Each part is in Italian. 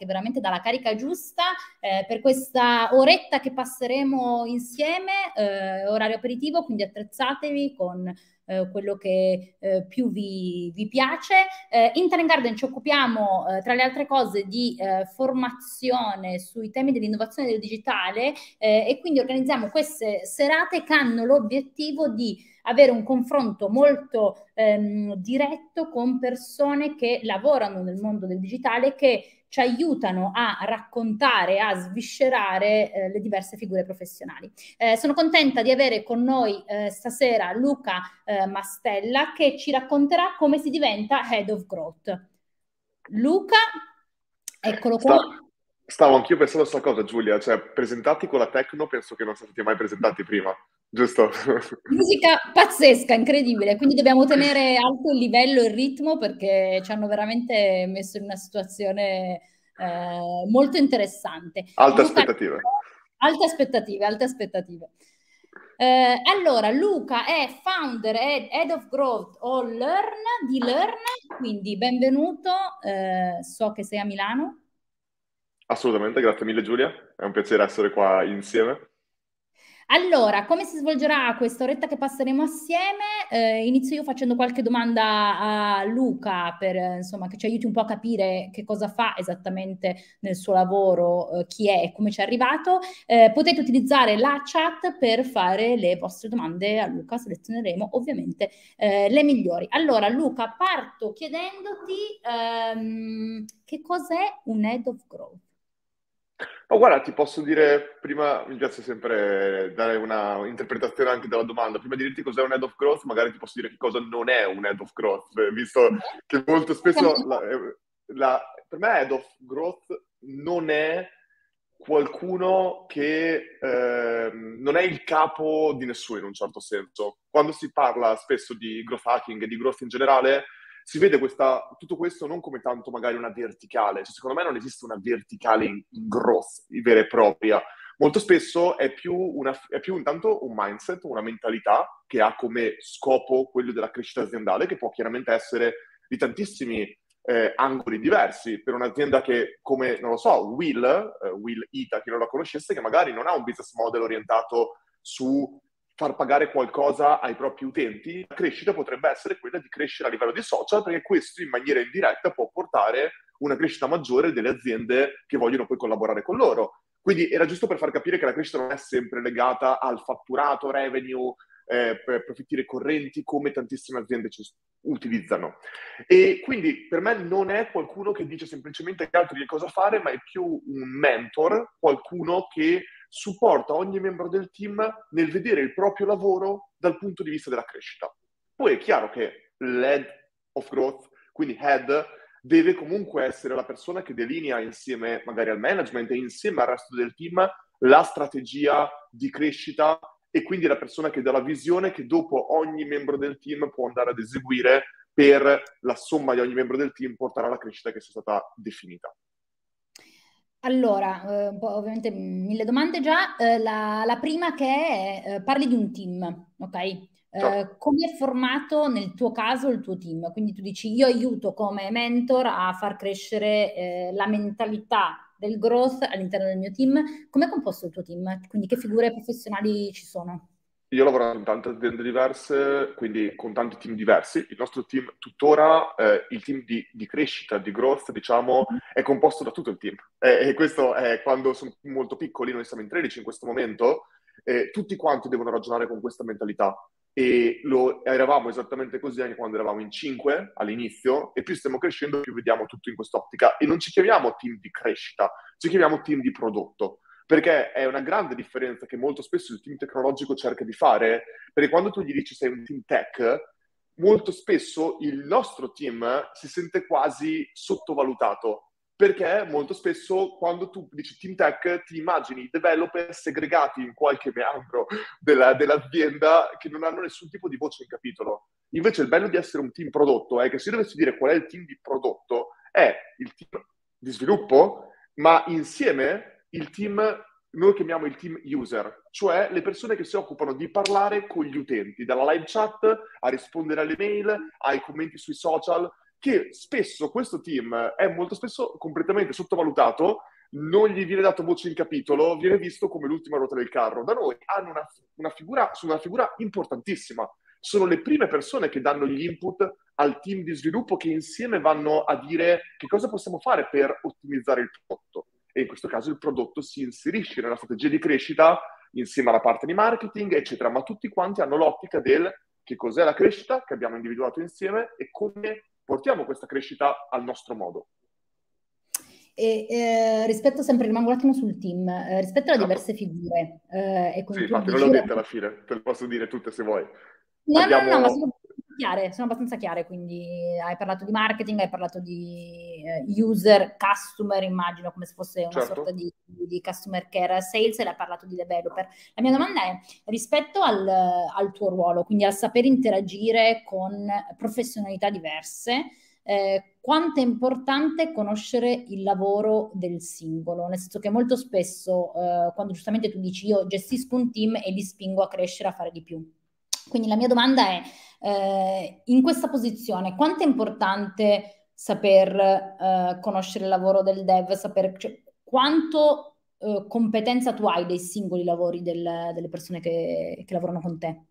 perché veramente dà la carica giusta eh, per questa oretta che passeremo insieme, eh, orario aperitivo, quindi attrezzatevi con eh, quello che eh, più vi, vi piace. Eh, in Talent Garden ci occupiamo, eh, tra le altre cose, di eh, formazione sui temi dell'innovazione del digitale e quindi organizziamo queste serate che hanno l'obiettivo di avere un confronto molto ehm, diretto con persone che lavorano nel mondo del digitale che ci aiutano a raccontare, a sviscerare eh, le diverse figure professionali. Eh, sono contenta di avere con noi eh, stasera Luca eh, Mastella che ci racconterà come si diventa Head of Growth. Luca, eccolo qua. Sta, stavo anch'io pensando a questa cosa, Giulia, cioè presentati con la Tecno penso che non siete mai presentati prima, giusto? Musica pazzesca, incredibile, quindi dobbiamo tenere alto il livello e il ritmo perché ci hanno veramente messo in una situazione eh, molto interessante. Alte aspettative. Alte aspettative, alte aspettative. Eh, allora, Luca è founder e head of growth o Learn di Learn, quindi benvenuto, eh, so che sei a Milano. Assolutamente, grazie mille Giulia, è un piacere essere qua insieme. Allora, come si svolgerà questa oretta che passeremo assieme? Eh, inizio io facendo qualche domanda a Luca per insomma che ci aiuti un po' a capire che cosa fa esattamente nel suo lavoro, eh, chi è e come ci è arrivato. Eh, potete utilizzare la chat per fare le vostre domande a Luca, selezioneremo ovviamente eh, le migliori. Allora, Luca, parto chiedendoti ehm, che cos'è un head of growth. Oh, guarda, ti posso dire, prima mi piace sempre dare una interpretazione anche della domanda. Prima di dirti cos'è un head of growth, magari ti posso dire che cosa non è un head of growth, eh, visto che molto spesso la, eh, la, per me head of growth non è qualcuno che eh, non è il capo di nessuno in un certo senso. Quando si parla spesso di growth hacking e di growth in generale, si vede questa, tutto questo non come tanto magari una verticale, cioè, secondo me non esiste una verticale in, in growth vera e propria. Molto spesso è più, una, è più intanto un mindset, una mentalità che ha come scopo quello della crescita aziendale, che può chiaramente essere di tantissimi eh, angoli diversi per un'azienda che, come, non lo so, Will, eh, Will Ita, chi non la conoscesse, che magari non ha un business model orientato su far pagare qualcosa ai propri utenti, la crescita potrebbe essere quella di crescere a livello di social, perché questo in maniera indiretta può portare una crescita maggiore delle aziende che vogliono poi collaborare con loro. Quindi era giusto per far capire che la crescita non è sempre legata al fatturato, revenue, eh, profitti ricorrenti, come tantissime aziende ci utilizzano. E quindi per me non è qualcuno che dice semplicemente agli altri che cosa fare, ma è più un mentor, qualcuno che supporta ogni membro del team nel vedere il proprio lavoro dal punto di vista della crescita. Poi è chiaro che l'head of growth, quindi head, deve comunque essere la persona che delinea insieme magari al management e insieme al resto del team la strategia di crescita e quindi la persona che dà la visione che dopo ogni membro del team può andare ad eseguire per la somma di ogni membro del team portare alla crescita che sia stata definita. Allora, eh, ovviamente mille domande già. Eh, la, la, prima che è, eh, parli di un team, ok? Eh, come è formato nel tuo caso il tuo team? Quindi tu dici io aiuto come mentor a far crescere eh, la mentalità del growth all'interno del mio team. Come è composto il tuo team? Quindi che figure professionali ci sono? Io ho lavorato in tante aziende diverse, quindi con tanti team diversi. Il nostro team tuttora, eh, il team di, di, crescita, di growth, diciamo, mm-hmm. è composto da tutto il team. Eh, e questo è quando sono molto piccoli, noi siamo in 13 in questo momento, eh, tutti quanti devono ragionare con questa mentalità. E lo eravamo esattamente così anche quando eravamo in 5 all'inizio, e più stiamo crescendo, più vediamo tutto in quest'ottica. E non ci chiamiamo team di crescita, ci chiamiamo team di prodotto perché è una grande differenza che molto spesso il team tecnologico cerca di fare, perché quando tu gli dici sei un team tech, molto spesso il nostro team si sente quasi sottovalutato, perché molto spesso quando tu dici team tech ti immagini developer segregati in qualche meandro della, dell'azienda che non hanno nessun tipo di voce in capitolo. Invece il bello di essere un team prodotto è che se io dovessi dire qual è il team di prodotto, è il team di sviluppo, ma insieme il team noi chiamiamo il team user, cioè le persone che si occupano di parlare con gli utenti, dalla live chat a rispondere alle mail, ai commenti sui social, che spesso questo team è molto spesso completamente sottovalutato, non gli viene dato voce in capitolo, viene visto come l'ultima ruota del carro. Da noi hanno una, una figura, sono una figura importantissima, sono le prime persone che danno gli input al team di sviluppo che insieme vanno a dire che cosa possiamo fare per ottimizzare il prodotto e in questo caso il prodotto si inserisce nella strategia di crescita insieme alla parte di marketing, eccetera, ma tutti quanti hanno l'ottica del che cos'è la crescita che abbiamo individuato insieme e come portiamo questa crescita al nostro modo. E eh, rispetto sempre, rimango un attimo sul team, eh, rispetto alle certo. diverse figure. Eh, e sì, infatti non l'ho detta alla fine, te le posso dire tutte se vuoi. No, Abbiamo... no, no, ma sono chiare, sono abbastanza chiare, quindi hai parlato di marketing, hai parlato di uh, user, customer, immagino come se fosse una certo. sorta di, di, customer care sales e hai parlato di developer. La mia domanda è, rispetto al, al tuo ruolo, quindi al saper interagire con professionalità diverse, eh, quanto è importante conoscere il lavoro del singolo, nel senso che molto spesso eh, quando giustamente tu dici io gestisco un team e li spingo a crescere, a fare di più. Quindi la mia domanda è, eh, in questa posizione, quanto è importante saper eh, conoscere il lavoro del dev, sapere cioè, quanto eh, competenza tu hai dei singoli lavori del, delle persone che, che lavorano con te?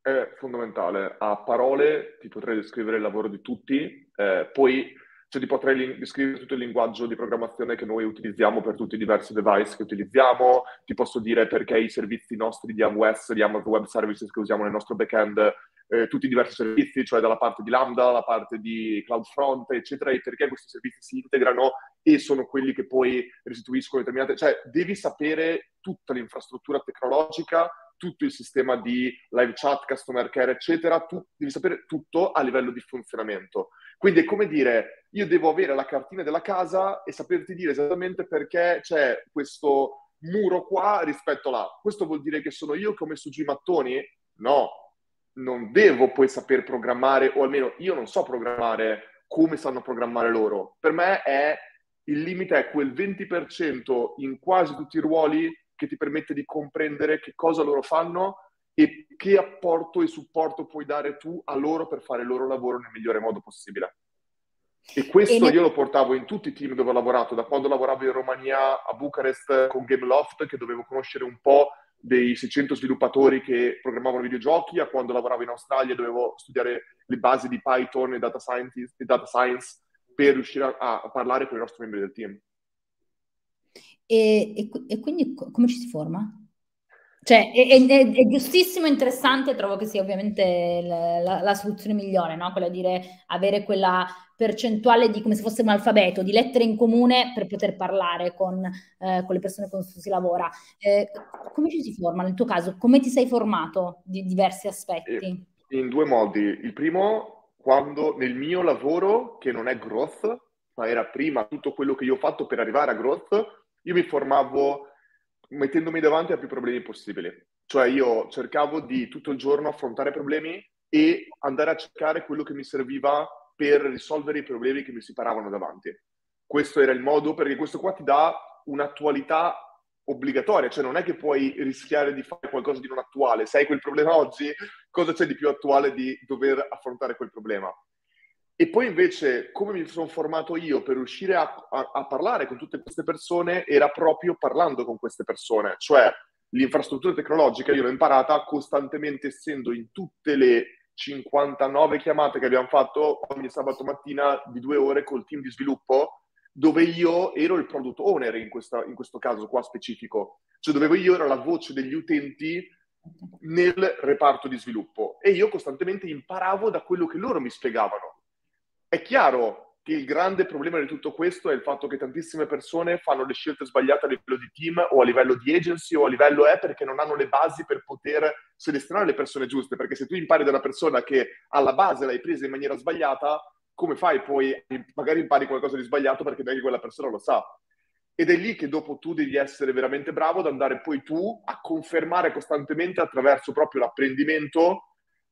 È fondamentale. A parole ti potrei descrivere il lavoro di tutti, eh, poi cioè ti potrei descrivere tutto il linguaggio di programmazione che noi utilizziamo per tutti i diversi device che utilizziamo, ti posso dire perché i servizi nostri di AWS, di Amazon Web Services che usiamo nel nostro backend, eh, tutti i diversi servizi, cioè dalla parte di Lambda, dalla parte di CloudFront, eccetera, e perché questi servizi si integrano e sono quelli che poi restituiscono determinate... Cioè devi sapere tutta l'infrastruttura tecnologica tutto il sistema di live chat, customer care, eccetera, tu devi sapere tutto a livello di funzionamento. Quindi è come dire, io devo avere la cartina della casa e saperti dire esattamente perché c'è questo muro qua rispetto là. Questo vuol dire che sono io che ho messo giù i mattoni? No, non devo poi saper programmare, o almeno io non so programmare come sanno programmare loro. Per me è il limite è quel 20% in quasi tutti i ruoli che ti permette di comprendere che cosa loro fanno e che apporto e supporto puoi dare tu a loro per fare il loro lavoro nel migliore modo possibile. E questo e io lo portavo in tutti i team dove ho lavorato, da quando lavoravo in Romania a Bucarest con Gameloft, che dovevo conoscere un po' dei 600 sviluppatori che programmavano videogiochi, a quando lavoravo in Australia dovevo studiare le basi di Python e data, e data science per riuscire a, a, parlare con i nostri membri del team. E, e, e quindi come ci si forma? Cioè, è, è, è, giustissimo interessante, trovo che sia ovviamente la, la, la soluzione migliore, no? Quella di dire, avere quella percentuale di come se fosse un alfabeto, di lettere in comune per poter parlare con, eh, con le persone con cui si lavora. Eh, come ci si forma nel tuo caso? Come ti sei formato di diversi aspetti? In due modi. Il primo, quando nel mio lavoro, che non è growth, ma era prima tutto quello che io ho fatto per arrivare a growth, io mi formavo mettendomi davanti a più problemi possibili. Cioè io cercavo di tutto il giorno affrontare problemi e andare a cercare quello che mi serviva per risolvere i problemi che mi si paravano davanti. Questo era il modo, perché questo qua ti dà un'attualità obbligatoria, cioè non è che puoi rischiare di fare qualcosa di non attuale. Se hai quel problema oggi, cosa c'è di più attuale di dover affrontare quel problema? E poi invece, come mi sono formato io per riuscire a, a, a, parlare con tutte queste persone, era proprio parlando con queste persone. Cioè, l'infrastruttura tecnologica io l'ho imparata costantemente essendo in tutte le 59 chiamate che abbiamo fatto ogni sabato mattina di due ore col team di sviluppo, dove io ero il product owner in, questa, in questo caso qua specifico. Cioè, dove io ero la voce degli utenti nel reparto di sviluppo e io costantemente imparavo da quello che loro mi spiegavano. È chiaro che il grande problema di tutto questo è il fatto che tantissime persone fanno le scelte sbagliate a livello di team o a livello di agency o a livello è perché non hanno le basi per poter selezionare le persone giuste. Perché se tu impari da una persona che alla base l'hai presa in maniera sbagliata, come fai poi? Magari impari qualcosa di sbagliato perché neanche quella persona lo sa. Ed è lì che dopo tu devi essere veramente bravo ad andare poi tu a confermare costantemente attraverso proprio l'apprendimento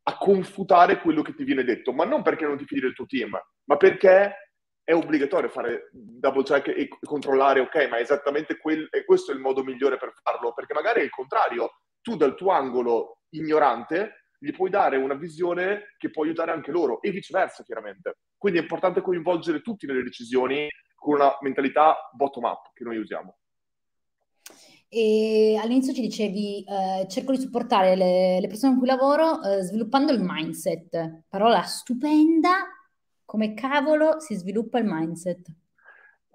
a confutare quello che ti viene detto, ma non perché non ti fidi del tuo team, ma perché è obbligatorio fare double check e controllare, ok, ma esattamente quel, e questo è il modo migliore per farlo, perché magari è il contrario, tu dal tuo angolo ignorante gli puoi dare una visione che può aiutare anche loro e viceversa, chiaramente. Quindi è importante coinvolgere tutti nelle decisioni con una mentalità bottom-up che noi usiamo. E all'inizio ci dicevi, eh, cerco di supportare le, le, persone con cui lavoro eh, sviluppando il mindset. Parola stupenda, come cavolo si sviluppa il mindset?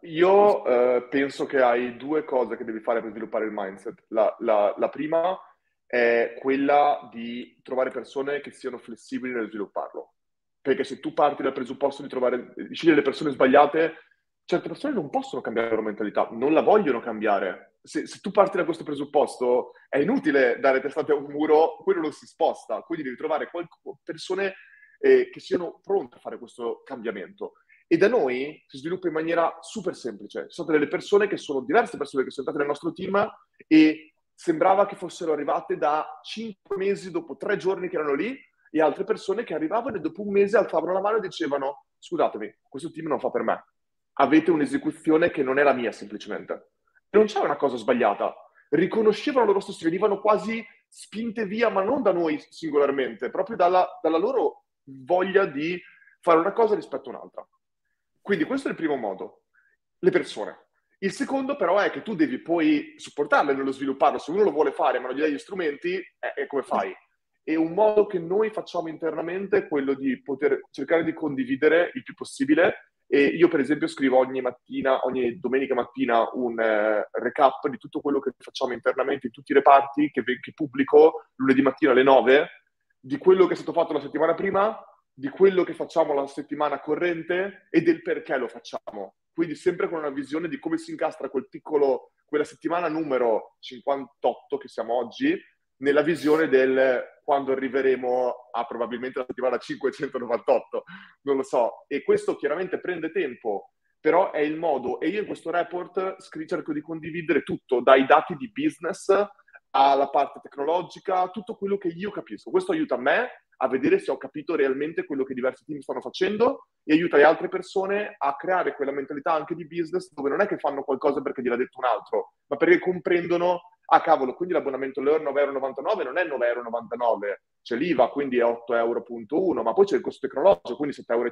Io eh, penso che hai due cose che devi fare per sviluppare il mindset. La, la, la prima è quella di trovare persone che siano flessibili nel svilupparlo. Perché se tu parti dal presupposto di trovare, di scegliere le persone sbagliate, certe persone non possono cambiare la loro mentalità, non la vogliono cambiare. Se, se, tu parti da questo presupposto, è inutile dare testate a un muro, quello non si sposta. Quindi devi trovare persone eh, che siano pronte a fare questo cambiamento. E da noi si sviluppa in maniera super semplice. Ci sono delle persone che sono diverse persone che sono entrate nel nostro team e sembrava che fossero arrivate da cinque mesi dopo tre giorni che erano lì e altre persone che arrivavano e dopo un mese alzavano la mano e dicevano scusatemi, questo team non fa per me. Avete un'esecuzione che non è la mia semplicemente. Non c'era una cosa sbagliata. Riconoscevano loro stessi, venivano quasi spinte via, ma non da noi singolarmente, proprio dalla, dalla loro voglia di fare una cosa rispetto a un'altra. Quindi questo è il primo modo, le persone. Il secondo però è che tu devi poi supportarle nello svilupparlo. Se uno lo vuole fare ma non gli dai gli strumenti, eh, come fai? E un modo che noi facciamo internamente è quello di poter cercare di condividere il più possibile. E io, per esempio, scrivo ogni mattina, ogni domenica mattina, un eh, recap di tutto quello che facciamo internamente in tutti i reparti, che, che pubblico lunedì mattina alle 9, di quello che è stato fatto la settimana prima, di quello che facciamo la settimana corrente e del perché lo facciamo. Quindi sempre con una visione di come si incastra quel piccolo, quella settimana numero 58 che siamo oggi, nella visione del quando arriveremo a probabilmente la settimana 598, non lo so. E questo chiaramente prende tempo, però è il modo. E io in questo report cerco di condividere tutto, dai dati di business alla parte tecnologica, tutto quello che io capisco. Questo aiuta me a vedere se ho capito realmente quello che diversi team stanno facendo e aiuta le altre persone a creare quella mentalità anche di business dove non è che fanno qualcosa perché gliel'ha detto un altro, ma perché comprendono, ah cavolo, quindi l'abbonamento Learn 9,99 euro non è 9,99 euro, c'è l'IVA, quindi è 8,1 euro, ma poi c'è il costo tecnologico, quindi 7,50 euro.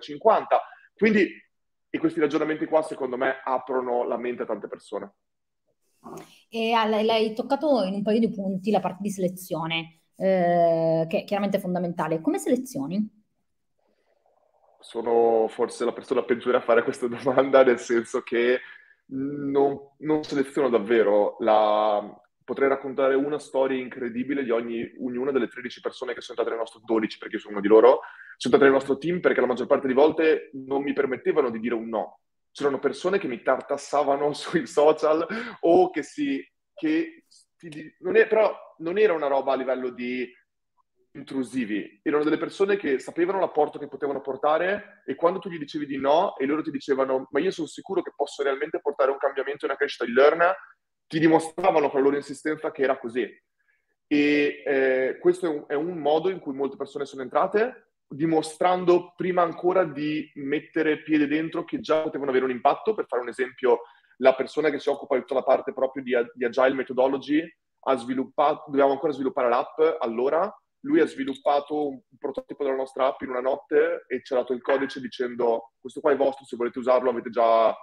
Quindi, e questi ragionamenti qua secondo me aprono la mente a tante persone. E l'hai toccato in un paio di punti la parte di selezione eh, che è chiaramente fondamentale. Come selezioni? Sono forse la persona peggiore a fare questa domanda, nel senso che non, non seleziono davvero. La... Potrei raccontare una storia incredibile di ogni, ognuna delle 13 persone che sono entrate nel nostro 12, perché io sono uno di loro, sono entrate nel nostro team perché la maggior parte di volte non mi permettevano di dire un no. C'erano persone che mi tartassavano sui social o che si che non è, però non era una roba a livello di intrusivi, erano delle persone che sapevano l'apporto che potevano portare e quando tu gli dicevi di no e loro ti dicevano ma io sono sicuro che posso realmente portare un cambiamento e una crescita di learn, ti dimostravano con la loro insistenza che era così. E eh, questo è un, è un modo in cui molte persone sono entrate, dimostrando prima ancora di mettere piede dentro che già potevano avere un impatto. Per fare un esempio, la persona che si occupa di tutta la parte proprio di, di Agile Methodology ha sviluppato, dovevamo ancora sviluppare l'app allora, lui ha sviluppato un prototipo della nostra app in una notte e ci ha dato il codice dicendo questo qua è vostro, se volete usarlo avete già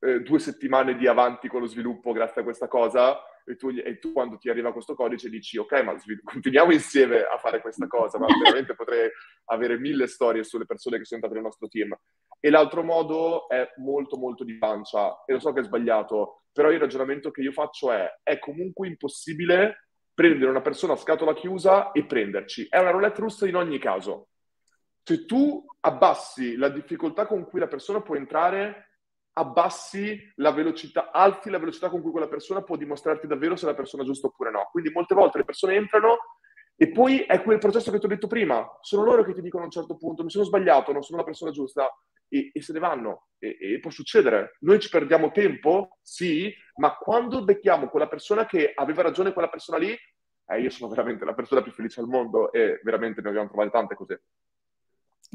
eh, due settimane di avanti con lo sviluppo grazie a questa cosa e tu, e tu, quando ti arriva questo codice dici ok ma continuiamo insieme a fare questa cosa ma veramente potrei avere mille storie sulle persone che sono entrate nel nostro team. E l'altro modo è molto molto di pancia e lo so che è sbagliato però il ragionamento che io faccio è è comunque impossibile prendere una persona a scatola chiusa e prenderci. È una roulette russa in ogni caso. Se tu abbassi la difficoltà con cui la persona può entrare abbassi la velocità, alzi la velocità con cui quella persona può dimostrarti davvero se è la persona giusta oppure no. Quindi molte volte le persone entrano e poi è quel processo che ti ho detto prima, sono loro che ti dicono a un certo punto mi sono sbagliato, non sono la persona giusta e, e se ne vanno e, e, può succedere. Noi ci perdiamo tempo, sì, ma quando becchiamo quella persona che aveva ragione quella persona lì, eh, io sono veramente la persona più felice al mondo e veramente ne abbiamo trovate tante così.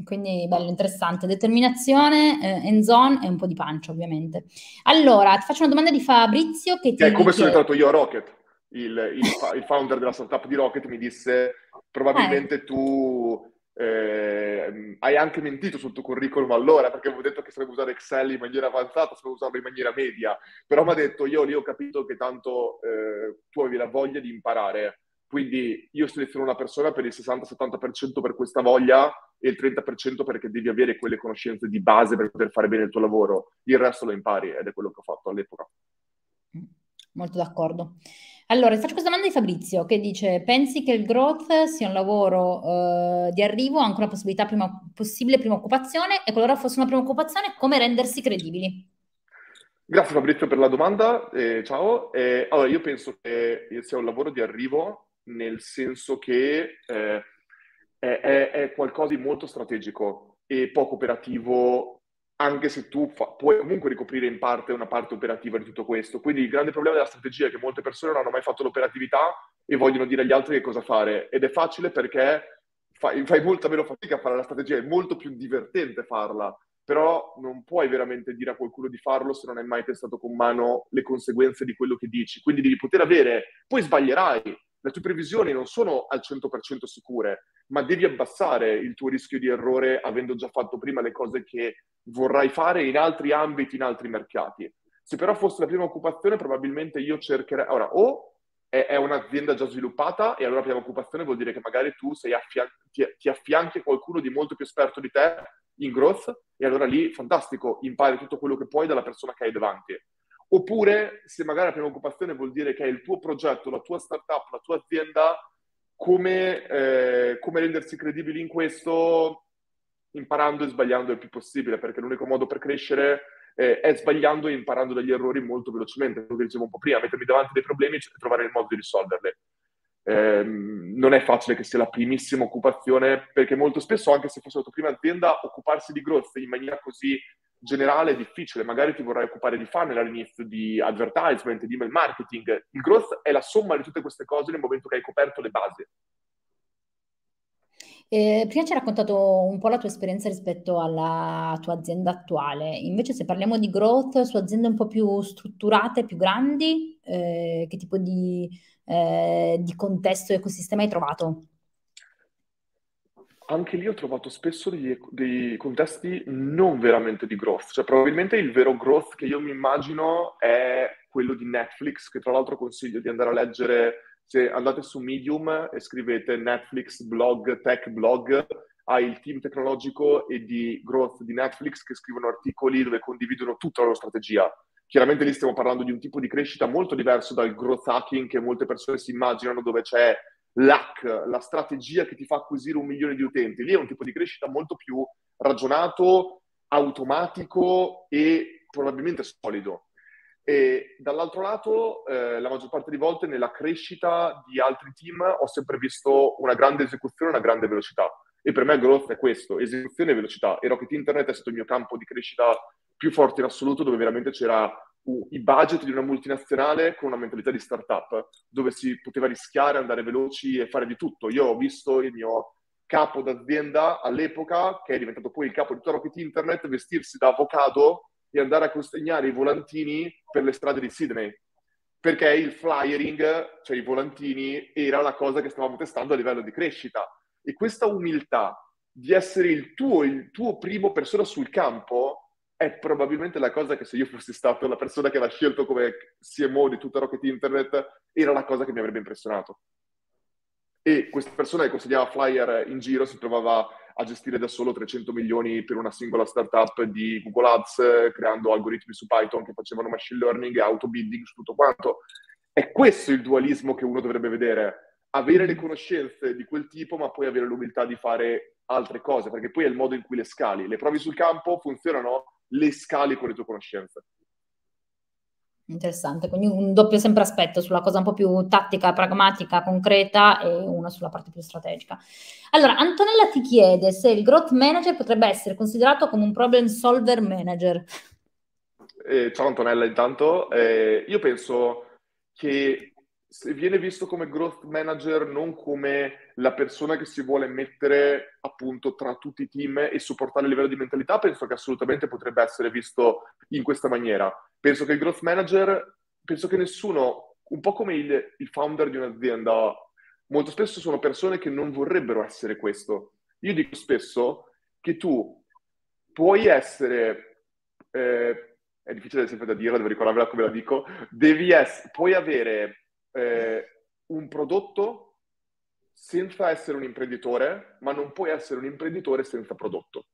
Quindi bello, interessante. Determinazione, eh, end zone e un po' di pancia, ovviamente. Allora, ti faccio una domanda di Fabrizio che ti... È come sono entrato io a Rocket. Il, il, il, founder della startup di Rocket mi disse probabilmente eh. tu eh, hai anche mentito sul tuo curriculum allora perché avevo detto che sapevo usare Excel in maniera avanzata, sapevo usarlo in maniera media, però mi ha detto io lì ho capito che tanto eh, tu avevi la voglia di imparare, quindi io seleziono una persona per il 60-70% per questa voglia e il 30% perché devi avere quelle conoscenze di base per poter fare bene il tuo lavoro. Il resto lo impari ed è quello che ho fatto all'epoca. Molto d'accordo. Allora, faccio questa domanda di Fabrizio che dice: Pensi che il growth sia un lavoro uh, di arrivo, anche una possibilità prima, possibile prima occupazione? E qualora fosse una prima occupazione, come rendersi credibili? Grazie Fabrizio per la domanda, eh, ciao. Eh, allora, io penso che sia un lavoro di arrivo nel senso che eh, è, è, è, qualcosa di molto strategico e poco operativo, anche se tu fa, puoi comunque ricoprire in parte una parte operativa di tutto questo. Quindi il grande problema della strategia è che molte persone non hanno mai fatto l'operatività e vogliono dire agli altri che cosa fare. Ed è facile perché fai, fai molta meno fatica a fare la strategia, è molto più divertente farla però non puoi veramente dire a qualcuno di farlo se non hai mai testato con mano le conseguenze di quello che dici. Quindi devi poter avere, poi sbaglierai, le tue previsioni non sono al 100% sicure, ma devi abbassare il tuo rischio di errore avendo già fatto prima le cose che vorrai fare in altri ambiti, in altri mercati. Se però fosse la prima occupazione, probabilmente io cercherei... Ora, o è, un'azienda già sviluppata e allora prima occupazione vuol dire che magari tu affian- ti, ti affianchi a qualcuno di molto più esperto di te in growth e allora lì, fantastico, impari tutto quello che puoi dalla persona che hai davanti. Oppure, se magari la prima occupazione vuol dire che è il tuo progetto, la tua startup, la tua azienda, come, eh, come rendersi credibili in questo imparando e sbagliando il più possibile, perché l'unico modo per crescere eh, è sbagliando e imparando dagli errori molto velocemente, che dicevo un po' prima, mettermi davanti dei problemi e trovare il modo di risolverli. Eh, non è facile che sia la primissima occupazione, perché molto spesso, anche se fosse la tua prima azienda, occuparsi di growth in maniera così generale è difficile, magari ti vorrai occupare di funnel all'inizio, di advertisement, di email marketing. Il growth è la somma di tutte queste cose nel momento che hai coperto le basi. Eh, prima ci hai raccontato un po' la tua esperienza rispetto alla tua azienda attuale, invece se parliamo di growth su aziende un po' più strutturate, più grandi, eh, che tipo di, eh, di contesto e ecosistema hai trovato? Anche lì ho trovato spesso degli, dei contesti non veramente di growth, cioè probabilmente il vero growth che io mi immagino è quello di Netflix, che tra l'altro consiglio di andare a leggere se andate su Medium e scrivete Netflix blog, tech blog, hai il team tecnologico e di growth di Netflix che scrivono articoli dove condividono tutta la loro strategia. Chiaramente lì stiamo parlando di un tipo di crescita molto diverso dal growth hacking che molte persone si immaginano dove c'è l'hack, la strategia che ti fa acquisire un milione di utenti. Lì è un tipo di crescita molto più ragionato, automatico e probabilmente solido. E dall'altro lato, eh, la maggior parte delle volte nella crescita di altri team ho sempre visto una grande esecuzione e una grande velocità. E per me growth è questo, esecuzione e velocità. E Rocket Internet è stato il mio campo di crescita più forte in assoluto, dove veramente c'era i budget di una multinazionale con una mentalità di startup, dove si poteva rischiare, andare veloci e fare di tutto. Io ho visto il mio capo d'azienda all'epoca, che è diventato poi il capo di tutta Rocket Internet, vestirsi da avvocato e andare a consegnare i volantini per le strade di Sydney. Perché il flyering, cioè i volantini, era la cosa che stavamo testando a livello di crescita. E questa umiltà di essere il tuo, il tuo primo persona sul campo è probabilmente la cosa che se io fossi stato la persona che aveva scelto come CMO di tutta Rocket Internet, era la cosa che mi avrebbe impressionato. E questa persona che consegnava flyer in giro si trovava a gestire da solo 300 milioni per una singola startup di Google Ads, creando algoritmi su Python che facevano machine learning e auto bidding su tutto quanto. È questo il dualismo che uno dovrebbe vedere. Avere le conoscenze di quel tipo, ma poi avere l'umiltà di fare altre cose, perché poi è il modo in cui le scali. Le provi sul campo funzionano le scali con le tue conoscenze. Interessante, quindi un doppio sempre aspetto sulla cosa un po' più tattica, pragmatica, concreta e una sulla parte più strategica. Allora, Antonella ti chiede se il growth manager potrebbe essere considerato come un problem solver manager. Eh, ciao Antonella, intanto eh, io penso che viene visto come growth manager non come la persona che si vuole mettere appunto tra tutti i team e supportare il livello di mentalità, penso che assolutamente potrebbe essere visto in questa maniera. Penso che il growth manager, penso che nessuno, un po' come il, il founder di un'azienda, molto spesso sono persone che non vorrebbero essere questo. Io dico spesso che tu puoi essere... Eh, è difficile sempre da dirla, devo ricordarmela come la dico, devi essere, puoi avere eh, un prodotto senza essere un imprenditore, ma non puoi essere un imprenditore senza prodotto.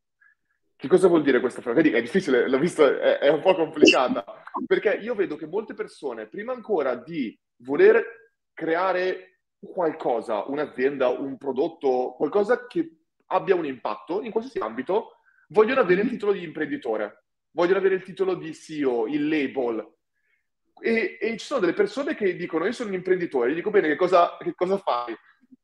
Che cosa vuol dire questa frase? Vedi, è difficile, l'ho visto, è, è un po' complicata, perché io vedo che molte persone, prima ancora di voler creare qualcosa, un'azienda, un prodotto, qualcosa che abbia un impatto in qualsiasi ambito, vogliono avere il titolo di imprenditore, vogliono avere il titolo di CEO, il label, e, e, ci sono delle persone che dicono: Io sono un imprenditore, gli dico bene, che cosa, che cosa fai?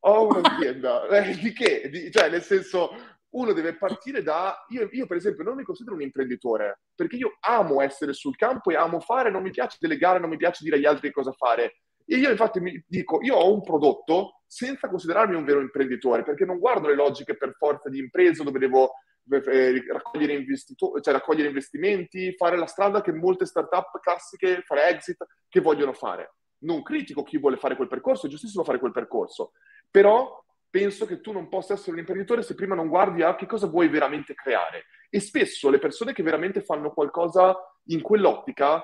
Ho un'azienda. Eh, di che? Di, cioè, nel senso, uno deve partire da. Io, io, per esempio, non mi considero un imprenditore perché io amo essere sul campo e amo fare, non mi piace delegare, non mi piace dire agli altri cosa fare. E io, infatti, mi dico: Io ho un prodotto senza considerarmi un vero imprenditore perché non guardo le logiche per forza di impresa dove devo eh, raccogliere, investito- cioè raccogliere investimenti, fare la strada che molte startup classiche, fare exit, che vogliono fare. Non critico chi vuole fare quel percorso, è giustissimo fare quel percorso, però penso che tu non possa essere un imprenditore se prima non guardi a che cosa vuoi veramente creare. E spesso le persone che veramente fanno qualcosa in quell'ottica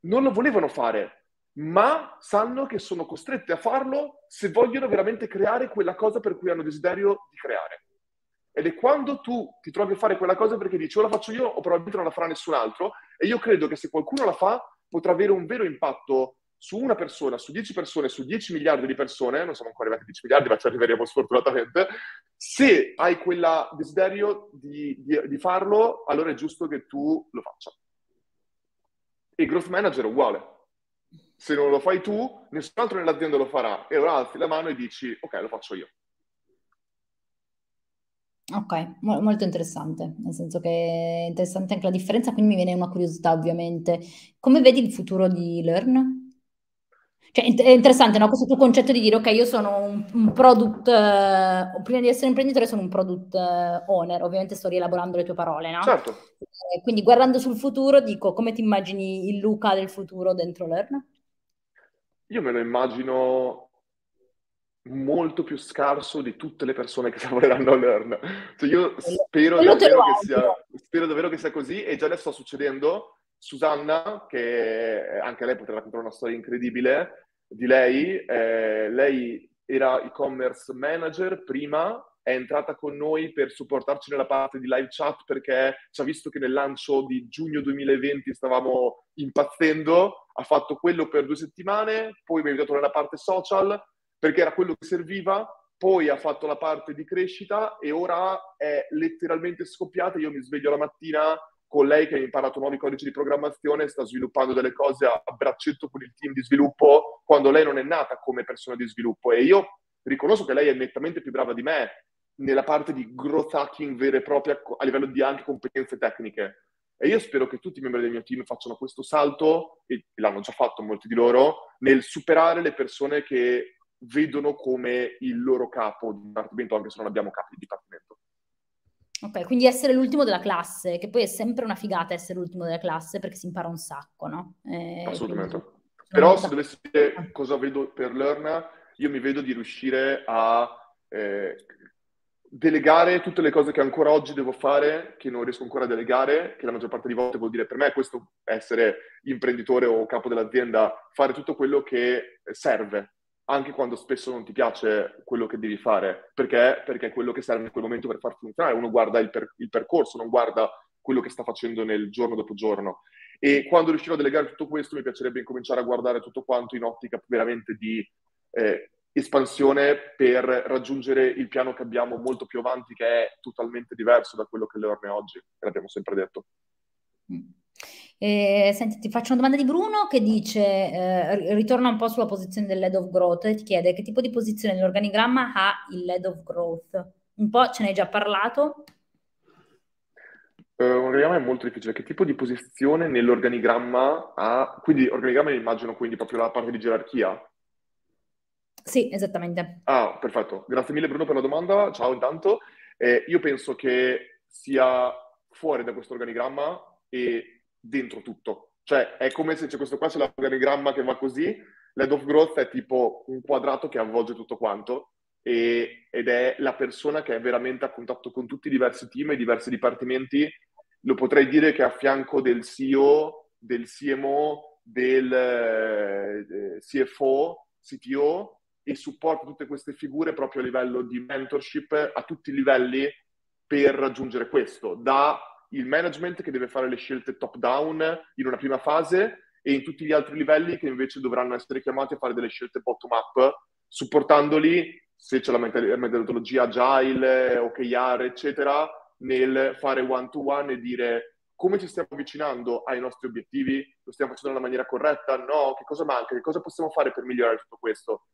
non lo volevano fare, ma sanno che sono costrette a farlo se vogliono veramente creare quella cosa per cui hanno desiderio di creare. Ed è quando tu ti trovi a fare quella cosa perché dici o la faccio io o probabilmente non la farà nessun altro. E io credo che se qualcuno la fa potrà avere un vero impatto su una persona, su 10 persone, su 10 miliardi di persone, non siamo ancora arrivati a 10 miliardi, ma ci arriveremo sfortunatamente, se hai quel desiderio di, di, di, farlo, allora è giusto che tu lo faccia. E growth manager è uguale. Se non lo fai tu, nessun altro nell'azienda lo farà. E ora alzi la mano e dici, ok, lo faccio io. Ok, mo- molto interessante, nel senso che è interessante anche la differenza, quindi mi viene una curiosità ovviamente. Come vedi il futuro di Learn? Cioè, è interessante, no? Questo tuo concetto di dire, ok, io sono un, un product, eh, prima di essere imprenditore sono un product eh, owner, ovviamente sto rielaborando le tue parole, no? Certo. Eh, quindi guardando sul futuro, dico, come ti immagini il Luca del futuro dentro Learn? Io me lo immagino molto più scarso di tutte le persone che lavoreranno a Learn. Cioè io spero davvero, che sia, spero davvero che sia così e già le sta succedendo. Susanna, che anche lei potrà raccontare una storia incredibile di lei, eh, lei era e-commerce manager prima, è entrata con noi per supportarci nella parte di live chat perché ci ha visto che nel lancio di giugno 2020 stavamo impazzendo, ha fatto quello per due settimane, poi mi ha aiutato nella parte social, perché era quello che serviva, poi ha fatto la parte di crescita e ora è letteralmente scoppiata. Io mi sveglio la mattina con lei che ha imparato nuovi codici di programmazione, sta sviluppando delle cose a braccetto con il team di sviluppo, quando lei non è nata come persona di sviluppo. E io riconosco che lei è nettamente più brava di me nella parte di growth hacking vera e propria a livello di anche competenze tecniche. E io spero che tutti i membri del mio team facciano questo salto, e l'hanno già fatto molti di loro, nel superare le persone che vedono come il loro capo di dipartimento, anche se non abbiamo capi di dipartimento. Ok, quindi essere l'ultimo della classe, che poi è sempre una figata essere l'ultimo della classe perché si impara un sacco, no? Eh, Assolutamente. Quindi... Però se dovessi dire cosa vedo per Learn, io mi vedo di riuscire a eh, delegare tutte le cose che ancora oggi devo fare, che non riesco ancora a delegare, che la maggior parte di volte vuol dire per me questo essere imprenditore o capo dell'azienda, fare tutto quello che serve anche quando spesso non ti piace quello che devi fare, perché? Perché è quello che serve in quel momento per far funzionare. Uno guarda il, per- il percorso, non guarda quello che sta facendo nel giorno dopo giorno. E quando riuscirò a delegare tutto questo, mi piacerebbe incominciare a guardare tutto quanto in ottica veramente di eh, espansione per raggiungere il piano che abbiamo molto più avanti, che è totalmente diverso da quello che Learn è oggi, l'abbiamo sempre detto. Mm. Eh, senti, ti faccio una domanda di Bruno che dice, eh, ritorna un po' sulla posizione del lead of growth e ti chiede che tipo di posizione nell'organigramma ha il lead of growth. Un po' ce ne hai già parlato? Uh, un organigramma è molto difficile. Che tipo di posizione nell'organigramma ha? Quindi organigramma immagino quindi proprio la parte di gerarchia? Sì, esattamente. Ah, perfetto. Grazie mille Bruno per la domanda. Ciao intanto. Eh, io penso che sia fuori da questo organigramma e dentro tutto. Cioè, è come se c'è questo qua, c'è l'organigramma che va così, l'head of growth è tipo un quadrato che avvolge tutto quanto e, ed è la persona che è veramente a contatto con tutti i diversi team e i diversi dipartimenti. Lo potrei dire che è a fianco del CEO, del CMO, del eh, CFO, CTO e supporta tutte queste figure proprio a livello di mentorship a tutti i livelli per raggiungere questo, da il management che deve fare le scelte top down in una prima fase e in tutti gli altri livelli che invece dovranno essere chiamati a fare delle scelte bottom up, supportandoli se c'è la metodologia agile, OKR, eccetera, nel fare one to one e dire come ci stiamo avvicinando ai nostri obiettivi, lo stiamo facendo nella maniera corretta, no, che cosa manca, che cosa possiamo fare per migliorare tutto questo.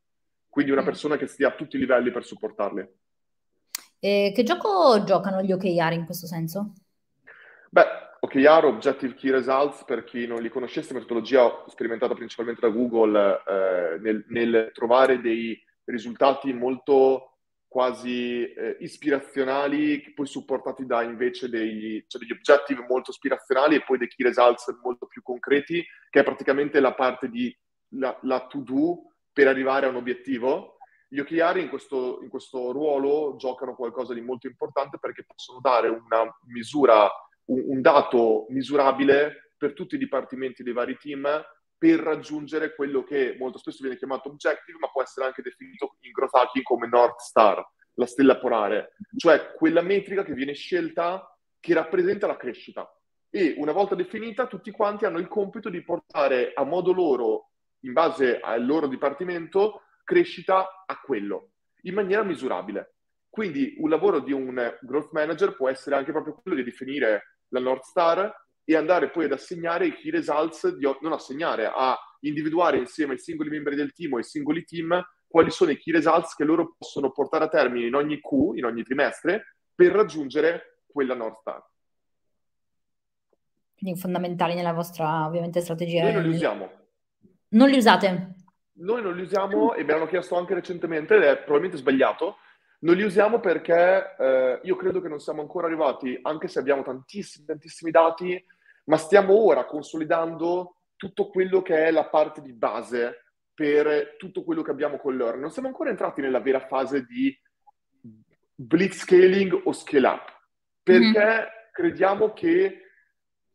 Quindi una mm. persona che stia a tutti i livelli per supportarli. E che gioco giocano gli OKR in questo senso? Beh, OKR, Objective Key Results, per chi non li conoscesse, metodologia sperimentata principalmente da Google eh, nel, nel, trovare dei risultati molto quasi eh, ispirazionali, poi supportati da invece degli, cioè degli objective molto ispirazionali e poi dei key results molto più concreti, che è praticamente la parte di la, la to-do per arrivare a un obiettivo. Gli OKR in questo, in questo ruolo giocano qualcosa di molto importante perché possono dare una misura un, un dato misurabile per tutti i dipartimenti dei vari team per raggiungere quello che molto spesso viene chiamato objective, ma può essere anche definito in growth hacking come North Star, la stella polare, cioè quella metrica che viene scelta che rappresenta la crescita. E una volta definita, tutti quanti hanno il compito di portare a modo loro, in base al loro dipartimento, crescita a quello, in maniera misurabile. Quindi un lavoro di un growth manager può essere anche proprio quello di definire la North Star e andare poi ad assegnare i key results, di, non assegnare, a individuare insieme ai singoli membri del team o ai singoli team quali sono i key results che loro possono portare a termine in ogni Q, in ogni trimestre, per raggiungere quella North Star. Quindi fondamentali nella vostra, ovviamente, strategia. Noi non li usiamo. Non li usate? Noi non li usiamo e me l'hanno chiesto anche recentemente ed è probabilmente sbagliato, non li usiamo perché eh, io credo che non siamo ancora arrivati, anche se abbiamo tantissimi, tantissimi dati, ma stiamo ora consolidando tutto quello che è la parte di base per tutto quello che abbiamo con Learn. Non siamo ancora entrati nella vera fase di blitz scaling o scale up, perché mm-hmm. crediamo che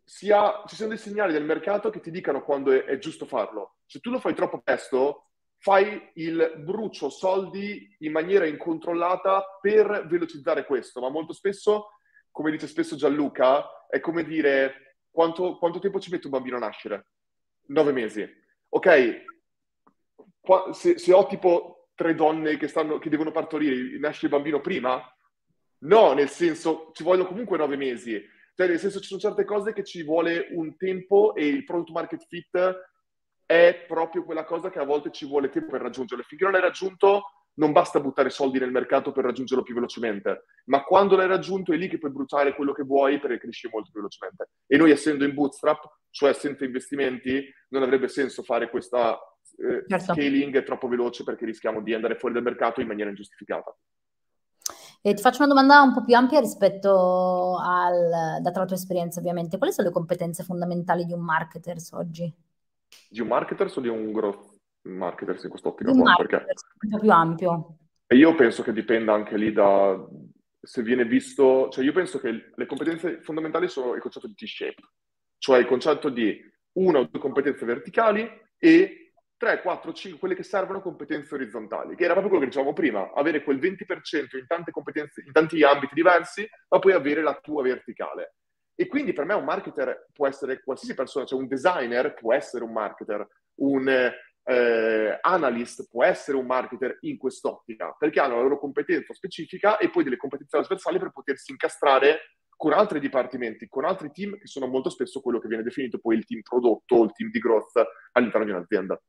sia, ci siano dei segnali del mercato che ti dicano quando è, è giusto farlo. Se tu lo fai troppo presto, fai il brucio soldi in maniera incontrollata per velocizzare questo, ma molto spesso, come dice spesso Gianluca, è come dire quanto, quanto tempo ci mette un bambino a nascere? Nove mesi. Ok, Qua, se, se, ho tipo tre donne che, stanno, che devono partorire, nasce il bambino prima? No, nel senso, ci vogliono comunque nove mesi. Cioè, nel senso, ci sono certe cose che ci vuole un tempo e il product market fit è proprio quella cosa che a volte ci vuole tempo per raggiungere. Finché non l'hai raggiunto, non basta buttare soldi nel mercato per raggiungerlo più velocemente, ma quando l'hai raggiunto è lì che puoi bruciare quello che vuoi per crescere molto più velocemente. E noi essendo in bootstrap, cioè senza investimenti, non avrebbe senso fare questa eh, certo. scaling troppo veloce perché rischiamo di andare fuori dal mercato in maniera ingiustificata. E ti faccio una domanda un po' più ampia rispetto al, data la tua esperienza ovviamente. Quali sono le competenze fondamentali di un marketer oggi? Di un marketer o di un growth marketer in quest'ottica? Di un un po' più ampio. E io penso che dipenda anche lì da se viene visto, cioè io penso che le competenze fondamentali sono il concetto di T-shape, cioè il concetto di una o due competenze verticali e 3, 4, 5, quelle che servono competenze orizzontali, che era proprio quello che dicevamo prima, avere quel 20% in tante competenze, in tanti ambiti diversi, ma poi avere la tua verticale. E quindi per me un marketer può essere qualsiasi persona, cioè un designer può essere un marketer, un eh, analyst può essere un marketer in quest'ottica, perché hanno la loro competenza specifica e poi delle competenze trasversali per potersi incastrare con altri dipartimenti, con altri team che sono molto spesso quello che viene definito poi il team prodotto o il team di growth all'interno di un'azienda.